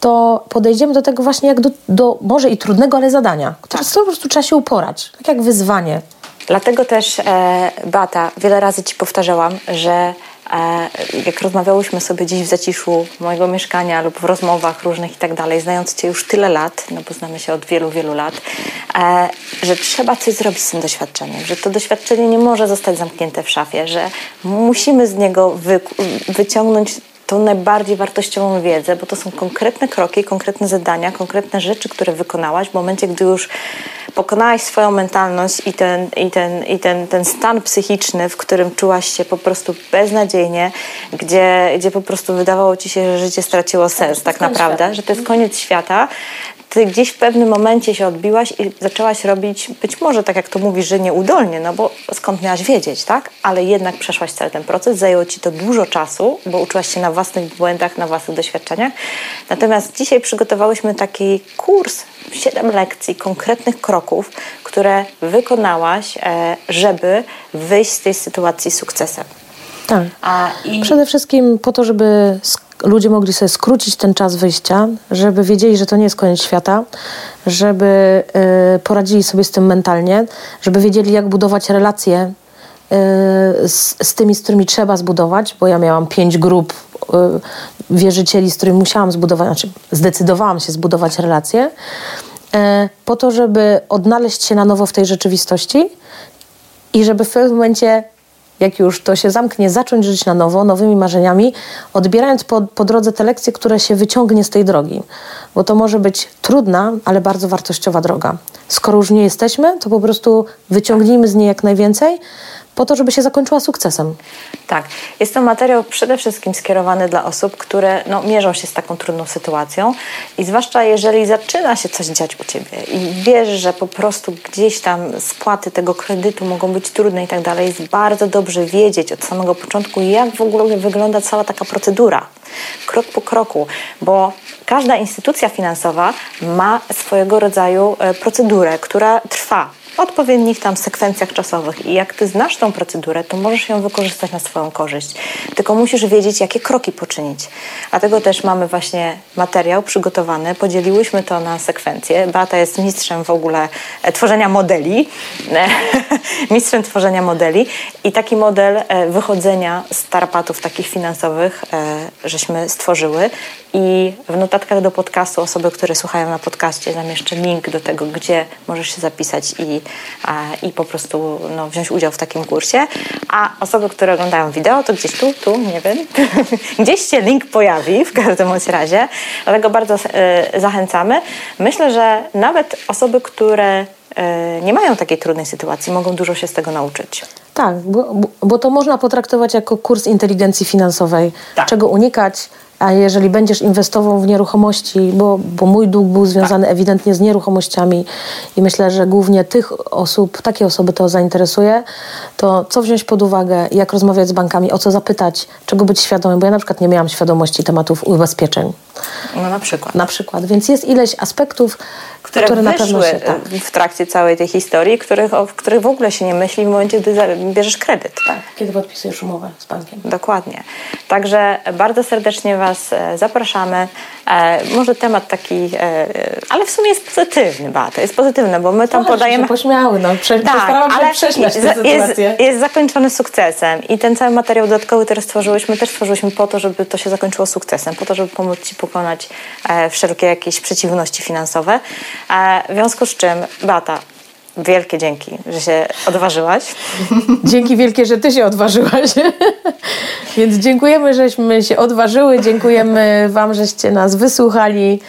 to podejdziemy do tego właśnie jak do, do może i trudnego, ale zadania, które tak. po prostu trzeba się uporać, tak jak wyzwanie. Dlatego też, e, Bata, wiele razy Ci powtarzałam, że e, jak rozmawiałyśmy sobie dziś w zaciszu mojego mieszkania lub w rozmowach różnych i tak dalej, znając Cię już tyle lat, no bo znamy się od wielu, wielu lat, e, że trzeba coś zrobić z tym doświadczeniem, że to doświadczenie nie może zostać zamknięte w szafie, że musimy z niego wy, wyciągnąć tą najbardziej wartościową wiedzę, bo to są konkretne kroki, konkretne zadania, konkretne rzeczy, które wykonałaś w momencie, gdy już pokonałaś swoją mentalność i ten, i ten, i ten, ten stan psychiczny, w którym czułaś się po prostu beznadziejnie, gdzie, gdzie po prostu wydawało ci się, że życie straciło sens tak naprawdę, że to jest koniec świata, ty gdzieś w pewnym momencie się odbiłaś i zaczęłaś robić, być może tak jak to mówisz, że nieudolnie, no bo skąd miałaś wiedzieć, tak? Ale jednak przeszłaś cały ten proces, zajęło ci to dużo czasu, bo uczyłaś się na własnych błędach, na własnych doświadczeniach. Natomiast dzisiaj przygotowałyśmy taki kurs, siedem lekcji, konkretnych kroków, które wykonałaś, e, żeby wyjść z tej sytuacji sukcesem. Tak. A, i... Przede wszystkim po to, żeby ludzie mogli sobie skrócić ten czas wyjścia, żeby wiedzieli, że to nie jest koniec świata, żeby y, poradzili sobie z tym mentalnie, żeby wiedzieli, jak budować relacje y, z, z, tymi, z którymi trzeba zbudować, bo ja miałam pięć grup y, wierzycieli, z którymi musiałam zbudować, znaczy zdecydowałam się zbudować relacje, po to, żeby odnaleźć się na nowo w tej rzeczywistości i żeby w pewnym momencie jak już to się zamknie, zacząć żyć na nowo, nowymi marzeniami, odbierając po, po drodze te lekcje, które się wyciągnie z tej drogi. Bo to może być trudna, ale bardzo wartościowa droga. Skoro już nie jesteśmy, to po prostu wyciągnijmy z niej jak najwięcej, po to, żeby się zakończyła sukcesem. Tak. Jest to materiał przede wszystkim skierowany dla osób, które no, mierzą się z taką trudną sytuacją i zwłaszcza jeżeli zaczyna się coś dziać u Ciebie i wiesz, że po prostu gdzieś tam spłaty tego kredytu mogą być trudne i tak dalej, jest bardzo dobrze wiedzieć od samego początku, jak w ogóle wygląda cała taka procedura. Krok po kroku, bo każda instytucja finansowa ma swojego rodzaju e, procedurę, która trwa odpowiednich tam sekwencjach czasowych. I jak ty znasz tą procedurę, to możesz ją wykorzystać na swoją korzyść. Tylko musisz wiedzieć, jakie kroki poczynić. Dlatego też mamy właśnie materiał przygotowany. Podzieliłyśmy to na sekwencje. Beata jest mistrzem w ogóle e, tworzenia modeli. mistrzem tworzenia modeli. I taki model e, wychodzenia z tarapatów takich finansowych e, żeśmy stworzyły. I w notatkach do podcastu osoby, które słuchają na podcaście, zamieszczę link do tego, gdzie możesz się zapisać i, i po prostu no, wziąć udział w takim kursie. A osoby, które oglądają wideo, to gdzieś tu, tu, nie wiem, gdzieś się link pojawi w każdym razie. Dlatego bardzo y, zachęcamy. Myślę, że nawet osoby, które y, nie mają takiej trudnej sytuacji, mogą dużo się z tego nauczyć. Tak, bo, bo to można potraktować jako kurs inteligencji finansowej. Tak. Czego unikać, a jeżeli będziesz inwestował w nieruchomości, bo, bo mój dług był związany tak. ewidentnie z nieruchomościami i myślę, że głównie tych osób, takie osoby to zainteresuje, to co wziąć pod uwagę, jak rozmawiać z bankami, o co zapytać, czego być świadomym, bo ja na przykład nie miałam świadomości tematów ubezpieczeń. No na przykład. Na przykład, więc jest ileś aspektów, które, które pewno się, tak. w trakcie całej tej historii, których, o których w ogóle się nie myśli w momencie, gdy bierzesz kredyt. Tak, kiedy podpisujesz umowę z bankiem. Dokładnie. Także bardzo serdecznie Was e, zapraszamy. E, może temat taki, e, ale w sumie jest pozytywny, Bata, jest pozytywny, bo my tam no, podajemy... się pośmiały, no. Prze tak, ale prześmiać jest, jest zakończony sukcesem i ten cały materiał dodatkowy, który stworzyłyśmy, też stworzyłyśmy po to, żeby to się zakończyło sukcesem, po to, żeby pomóc Ci pokonać wszelkie jakieś przeciwności finansowe. W związku z czym, Bata, wielkie dzięki, że się odważyłaś. Dzięki wielkie, że ty się odważyłaś. Więc dziękujemy, żeśmy się odważyły, dziękujemy wam, żeście nas wysłuchali.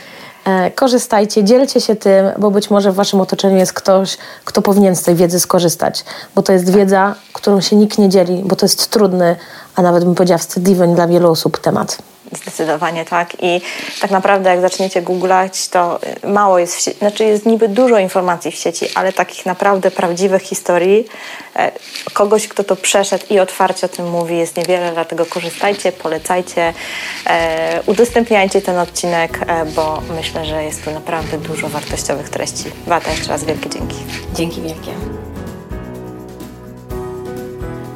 E, korzystajcie, dzielcie się tym, bo być może w waszym otoczeniu jest ktoś, kto powinien z tej wiedzy skorzystać, bo to jest wiedza, którą się nikt nie dzieli, bo to jest trudny, a nawet bym powiedziała wstydliwy dla wielu osób temat. Zdecydowanie tak. I tak naprawdę, jak zaczniecie googlać, to mało jest w sieci, znaczy jest niby dużo informacji w sieci, ale takich naprawdę prawdziwych historii, e, kogoś, kto to przeszedł i otwarcie o tym mówi, jest niewiele, dlatego korzystajcie, polecajcie, e, udostępniajcie ten odcinek, e, bo myślę, że jest tu naprawdę dużo wartościowych treści. Wata, jeszcze raz wielkie dzięki. Dzięki wielkie.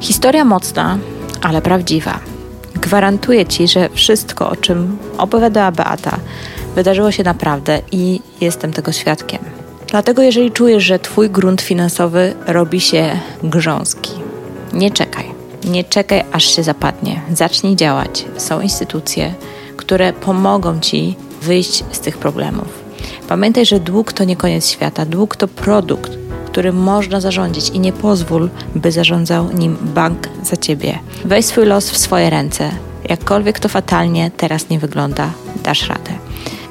Historia mocna, ale prawdziwa. Gwarantuję Ci, że wszystko, o czym opowiadała Beata, wydarzyło się naprawdę i jestem tego świadkiem. Dlatego, jeżeli czujesz, że Twój grunt finansowy robi się grząski, nie czekaj. Nie czekaj, aż się zapadnie. Zacznij działać. Są instytucje, które pomogą Ci wyjść z tych problemów. Pamiętaj, że dług to nie koniec świata. Dług to produkt, którym można zarządzić i nie pozwól, by zarządzał nim bank za ciebie. Weź swój los w swoje ręce. Jakkolwiek to fatalnie teraz nie wygląda, dasz radę.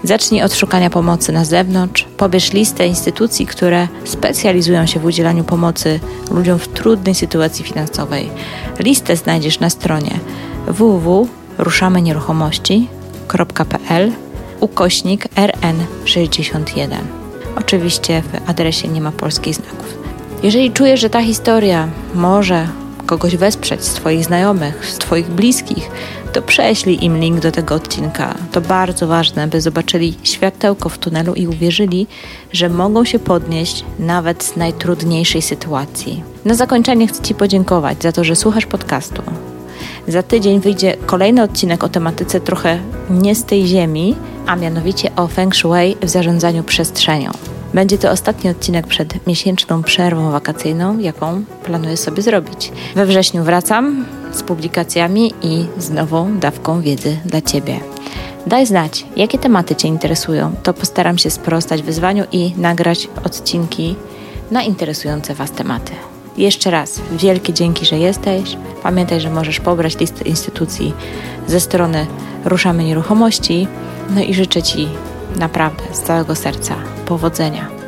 Zacznij od szukania pomocy na zewnątrz, pobierz listę instytucji, które specjalizują się w udzielaniu pomocy ludziom w trudnej sytuacji finansowej. Listę znajdziesz na stronie www.ruszamenieruchomości.pl ukośnik RN61. Oczywiście w adresie nie ma polskich znaków. Jeżeli czujesz, że ta historia może kogoś wesprzeć z Twoich znajomych, z Twoich bliskich, to prześlij im link do tego odcinka. To bardzo ważne, by zobaczyli światełko w tunelu i uwierzyli, że mogą się podnieść nawet z najtrudniejszej sytuacji. Na zakończenie chcę Ci podziękować za to, że słuchasz podcastu. Za tydzień wyjdzie kolejny odcinek o tematyce trochę nie z tej ziemi, a mianowicie o Feng Shui w zarządzaniu przestrzenią. Będzie to ostatni odcinek przed miesięczną przerwą wakacyjną, jaką planuję sobie zrobić. We wrześniu wracam z publikacjami i z nową dawką wiedzy dla Ciebie. Daj znać, jakie tematy Cię interesują, to postaram się sprostać wyzwaniu i nagrać odcinki na interesujące Was tematy. Jeszcze raz wielkie dzięki, że jesteś. Pamiętaj, że możesz pobrać listę instytucji ze strony Ruszamy Nieruchomości. No i życzę Ci naprawdę z całego serca powodzenia.